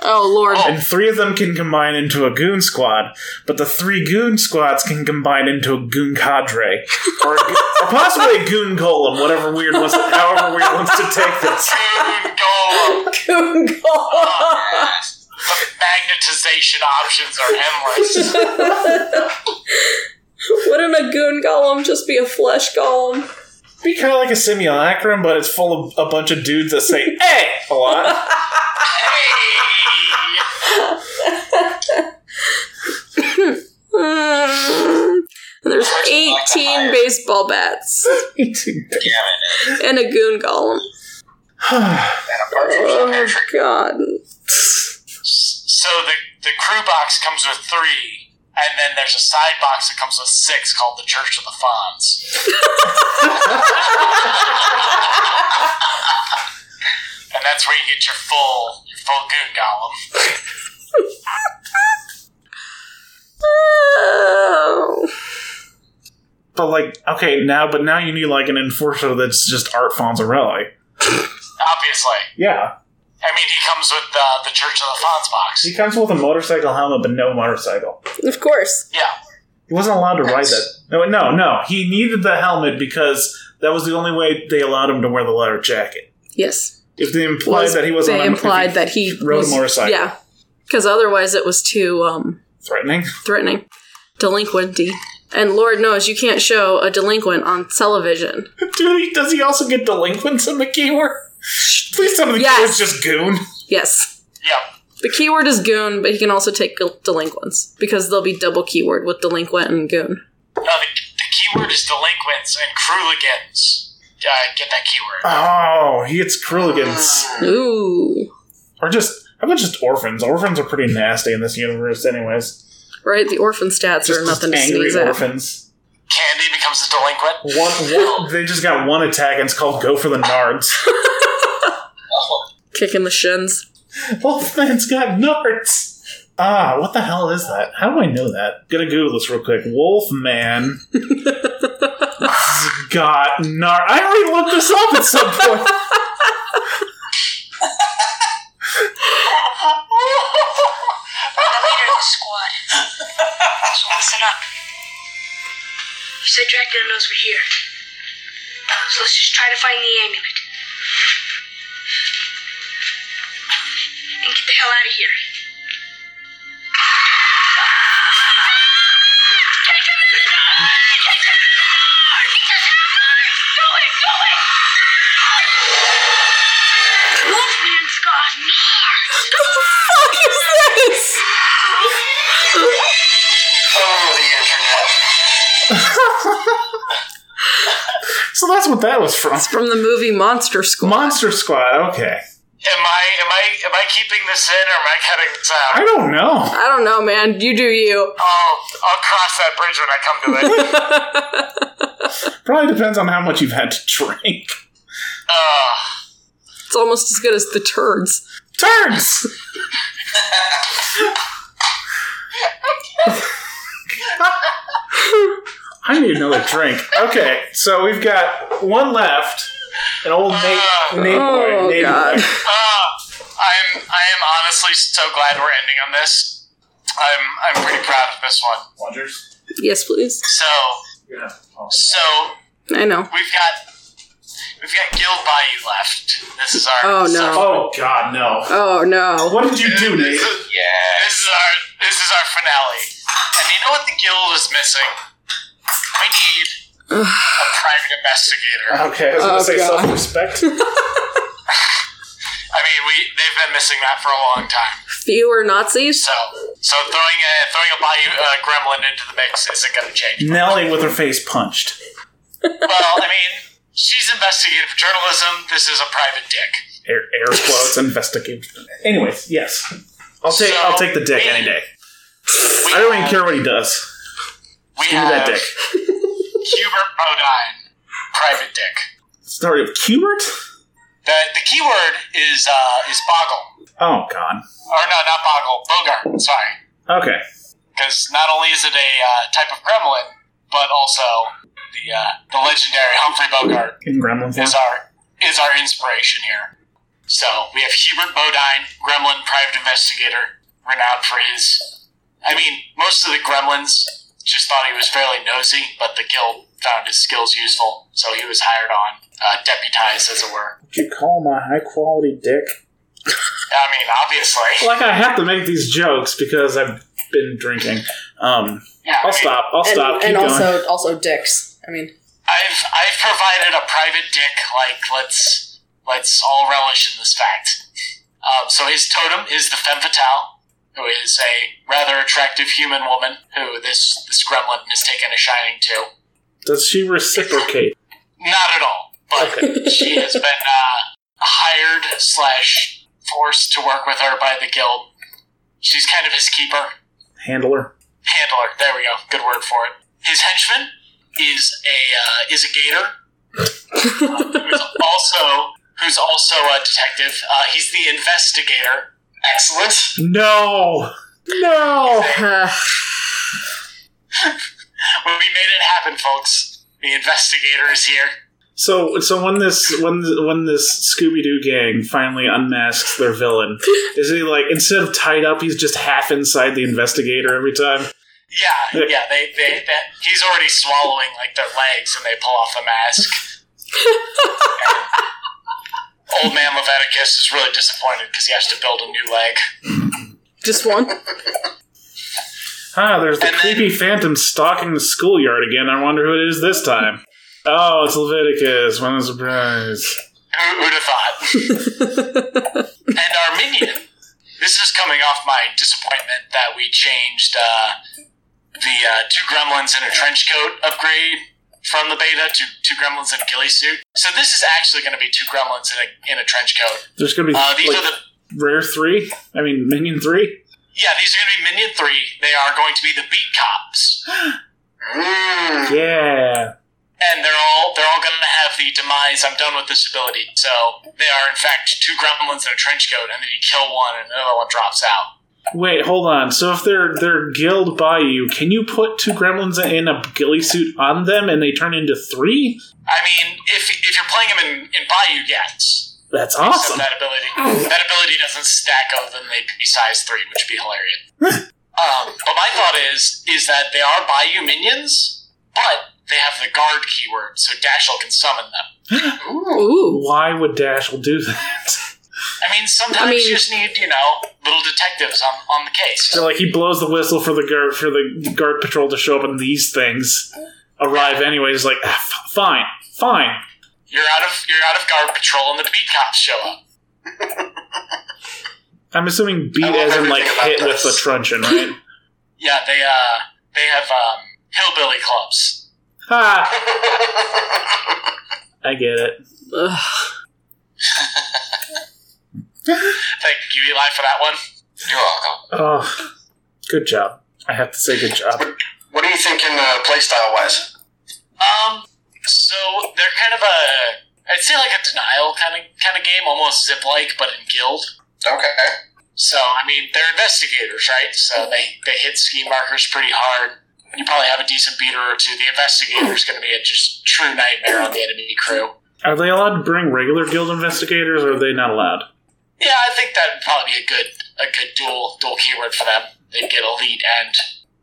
Oh lord. Oh. and three of them can combine into a goon squad. But the three goon squads can combine into a goon cadre, or, a, go- or possibly a goon golem. Whatever Wyrd wants, however Wyrd wants to take this. goon golem. Goon oh, golem. The magnetization options are endless. Wouldn't a goon golem just be a flesh golem? Be kind of like a simulacrum, but it's full of a bunch of dudes that say "hey" a lot. There's Person like to 18 baseball bats damn it. and a goon golem. And a partridge in Oh god. So the the crew box comes with three, and then there's a side box that comes with six called the Church of the Fawns. and that's where you get your full your full goon golem. Oh. But like, okay, now, but now you need like an enforcer that's just Art Fonzarelli. Obviously, Yeah, I mean he comes with uh, the Church of the Fawns box. he comes with a motorcycle helmet, but no motorcycle. Of course. Yeah, He wasn't allowed to ride that. No, no, no. He needed the helmet because that was the only way they allowed him to wear the leather jacket. Yes. If they implied Was- that he wasn't, they on- if implied that he rode was, a motorcycle, Yeah. Because otherwise it was too um, threatening. threatening. Delinquenty. And Lord knows you can't show a delinquent on television. Dude, does he also get delinquents in the keyword? Please tell me the Yes. keyword's just goon. Yes. yeah. The keyword is goon, but he can also take delinquents because there'll be double keyword with delinquent and goon. No, the, the keyword is delinquents and crewligans. Uh, get that keyword. Oh, he gets Kruligans. Ooh. Or just, how about just orphans? Orphans are pretty nasty in this universe, anyways. Right? The orphan stats Just are nothing to angry sneeze at. orphans. Candy becomes a delinquent. One, one, they just got one attack and it's called Go for the Nards. Kicking the shins. Wolfman's got nards. Ah, what the hell is that? How do I know that? Gonna Google this real quick. Wolfman got nard. I already looked this up at some point. I'm the leader of the squad. So listen up. You said Dracula knows we're here. So let's just try to find the amulet. Nards! fuck is this? Oh, the internet. So that's what that was from. From the movie Monster Squad. Monster Squad. Okay. Am I am I am I keeping this in or am I cutting this out? I don't know. I don't know, man. You do you. I'll I'll cross that bridge when I come to it. Probably depends on how much you've had to drink. uh, It's almost as good as the turds. Turns. I need another drink. Okay, so we've got one left. An old Nate, Nate boy. Oh, Nate God. boy. uh, I'm I am honestly so glad we're ending on this. I'm I'm pretty proud of this one. Wonders. Yes, please. So Yeah. so I know. we've got we've got Guild Bayou left. This is our Oh, no. so- Oh God, no! Oh no. What did you do, Nate? This is, this is our this is our finale. And you know what the guild is missing? We need a private investigator. Okay, I was gonna Oh, say God. self-respect. I mean, we they've been missing that for a long time. Fewer Nazis? So so throwing a throwing a Bayou uh, gremlin into the mix isn't going to change. Nellie with her face punched. well, I mean, she's investigative journalism. This is a private dick. Air, air quotes. investigate. Anyways, yes, I'll take. So, I'll take the dick any day. I don't even care what he does. We Give me have that dick. Hubert Bodine, private dick. Story of Cubert. The the keyword is uh is boggle. Oh God. Or no, not boggle. Bogart. Sorry. Okay. because not only is it a uh, type of gremlin, but also the uh, the legendary Humphrey Bogart In Gremlin form. is our is our inspiration here. So we have Hubert Bodine, Gremlin private investigator, renowned for his. I mean, most of the Gremlins just thought he was fairly nosy, but the guild found his skills useful, so he was hired on, uh, deputized, as it were. Would you call my high quality dick? I mean, obviously. Like I have to make these jokes because I've been drinking. Um, Yeah, I I'll mean, stop. I'll stop. Keep and going. also also dicks. I mean, I've I've provided a private dick. Like let's let's all relish in this fact. Um, so his totem is the femme fatale, who is a rather attractive human woman who this this gremlin has taken a shining to. Does she reciprocate? Not at all, but she has been uh, hired slash forced to work with her by the guild. She's kind of his keeper, Handler. handler. There we go. Good word for it. His henchman is a uh, is a gator who's also who's also a detective. Uh, he's the investigator. Excellent. No. No. uh, We made it happen, folks. The investigator is here. So, so when this when when this Scooby Doo gang finally unmasks their villain, is he like instead of tied up, he's just half inside the investigator every time? Yeah, yeah. They, they, they he's already swallowing like their legs, and they pull off the mask. And old man Leviticus is really disappointed because he has to build a new leg. just one. Ah, there's the And then- creepy phantom stalking the schoolyard again. I wonder who it is this time. Oh, it's Leviticus. What a surprise! Who, who'd have thought? and our minion. This is coming off my disappointment that we changed uh, the uh, two gremlins in a trench coat upgrade from the beta to two gremlins in a ghillie suit. So this is actually going to be two gremlins in a in a trench coat. There's gonna be Uh, these like are the rare three. I mean, minion three. yeah, these are going to be Minion Three. They are going to be the Beat Cops, Mm. Yeah. and they're all they're all going to have the demise. I'm done with this ability. So they are in fact two gremlins in a trench coat, and then you kill one, and another one drops out. Wait, hold on. So if they're they're guild Bayou, can you put two gremlins in a ghillie suit on them and they turn into three? I mean, if if you're playing them in in Bayou, yes. That's Except awesome. that ability that ability doesn't stack other than they'd be size three, which would be hilarious. um, but my thought is is that they are Bayou minions, but they have the guard keyword, so Dashel can summon them. Ooh. Why would Dashel do that? I mean, sometimes I mean- you just need, you know, little detectives on, on the case. So like he blows the whistle for the guard for the guard patrol to show up, and these things arrive anyway. He's like, ah, f- fine, fine. You're out of you're out of guard patrol, and the beat cops show up. I'm assuming beat I love as in like everything about hit with this. the truncheon, right? Yeah, they uh they have um, hillbilly clubs. ha! I get it. Ugh. Thank you, Eli, for that one. You're welcome. Oh, good job. I have to say good job. What are you thinking, uh, playstyle wise? Um, so they're kind of a I'd say like a denial kind of kind of game, almost Zipp like, but in guild. Okay. So I mean, they're investigators, right? So they they hit scheme markers pretty hard. You probably have a decent beater or two. The investigator's going to be a just true nightmare on the enemy crew. Are they allowed to bring regular guild investigators, or are they not allowed? Yeah, I think that would probably be a good a good dual dual keyword for them. They'd get elite and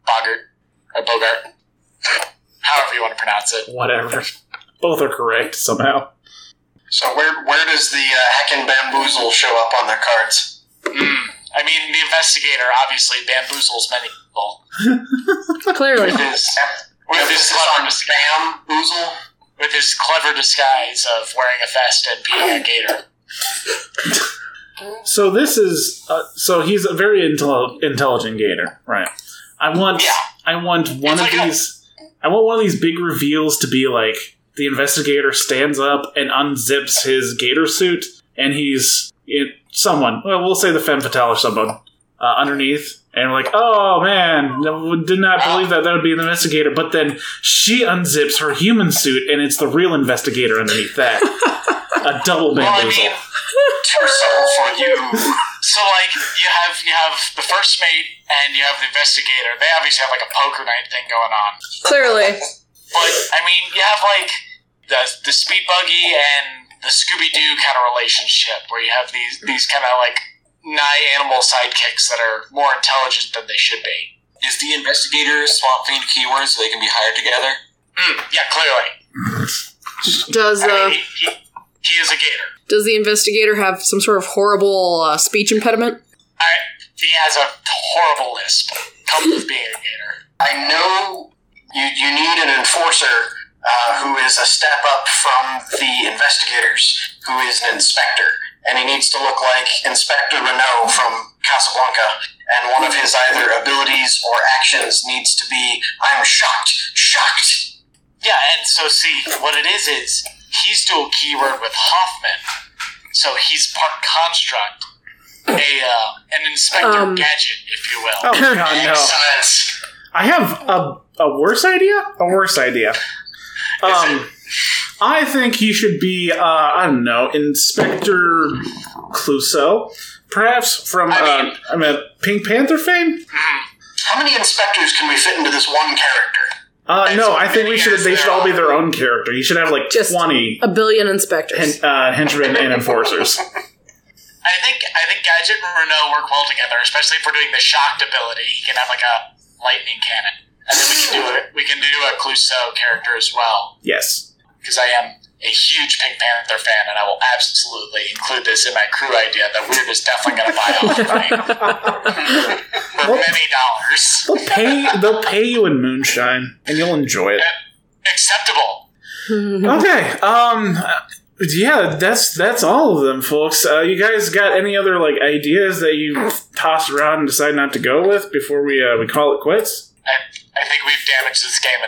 boggart or bogart, however you want to pronounce it. Whatever. Both are correct somehow. So where where does the uh, heckin' bamboozle show up on their cards? Mm. I mean, the investigator obviously bamboozles many people Clearly. with his with his clever on bamboozle. with his clever disguise of wearing a vest and being a gator. So this is uh, so he's a very intel- intelligent gator, right? I want Yeah. I want one It's of like these I want one of these big reveals to be like the investigator stands up and unzips his gator suit and he's it, someone well we'll say the femme fatale or someone uh, underneath and we're like oh man did not believe that that would be an investigator but then she unzips her human suit and it's the real investigator underneath that a double Well, I bamboozle mean, Too subtle for you. so like you have you have the first mate and you have the investigator. They obviously have like a poker night thing going on. Clearly. But I mean, you have like the the speed buggy and the Scooby Doo kind of relationship, where you have these these kind of like nigh animal sidekicks that are more intelligent than they should be. Is the investigator swamp fiend keyword so they can be hired together? Mm, yeah, clearly. Does I uh mean, he, he, he is a gator. does the investigator have some sort of horrible uh, speech impediment? I, he has a horrible lisp. Comes with being a gator. I know you, you need an enforcer uh, who is a step up from the investigators, who is an inspector. And he needs to look like Inspector Renault from Casablanca. And one of his either abilities or actions needs to be I'm shocked, shocked. Yeah, and so see, what it is is he's dual keyword with Hoffman, so he's part construct, a uh, an inspector Um. gadget, if you will. oh god no Excellent. I have a, a worse idea. A worse idea. Um, I think he should be. Uh, I don't know, Inspector Clouseau, perhaps from I uh, mean- I mean, Pink Panther fame. How many inspectors can we fit into this one character? Uh, no, I think we should. They should all be their own character. You should have like Just- twenty A billion inspectors. hen- uh, henchmen and enforcers. I think I think Gadget and Renault work well together, especially if we're doing the shocked ability. He can have like a lightning cannon, and then we can do it. We can do a Clouseau character as well, Yes. Because I am a huge Pink Panther fan, and I will absolutely include this in my crew idea that Wyrd is definitely going to buy off for Well- many dollars. They'll pay. they'll pay you in moonshine, and you'll enjoy it. Acceptable. Okay. Um. Yeah, that's that's all of them, folks. Uh, you guys got any other like ideas that you toss around and decide not to go with before we uh, we call it quits? I, I think we've damaged this game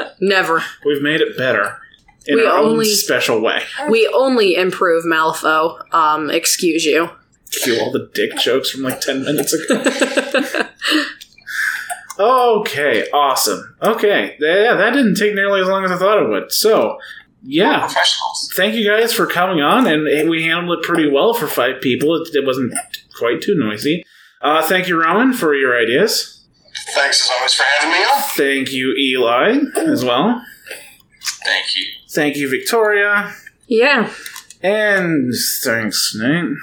enough. Never. We've made it better in We our own only- special way. We only improve Malifaux. Um, excuse you. Cue all the dick jokes from like 10 minutes ago. okay, awesome. Okay, yeah, that didn't take nearly as long as I thought it would. So, yeah, Professionals. thank you guys for coming on, and we handled it pretty well for five people. It, it wasn't quite too noisy. Uh, thank you, Rowan, for your ideas. Thanks as always for having me on. Thank you, Eli, as well. Thank you. Thank you, Victoria. Yeah. And thanks, Nate.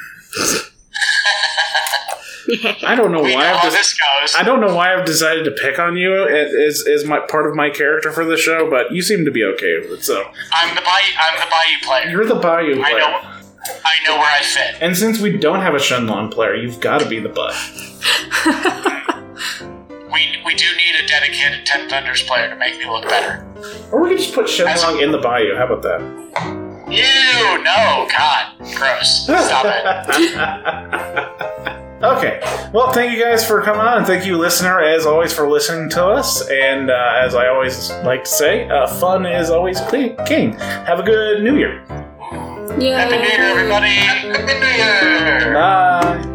I don't know We why know I've how just, this goes. I don't know why I've decided to pick on you as as my part of my character for the show, but you seem to be okay with it. So I'm the Bayou. I'm the Bayou player. you're the Bayou I player, know. I know where I fit. and since we don't have a Shenlong player, you've got to be the butt. We we do need a dedicated Ten Thunders player to make me look better. Or we could just put Shenlong in the Bayou. How about that? Ew! No, God, gross. Stop it. okay. Well, thank you guys for coming on, and thank you, listener, as always, for listening to us. And uh, as I always like to say, uh, fun is always king. Have a good New Year. Yeah. Happy New Year, everybody. Happy New Year! Bye.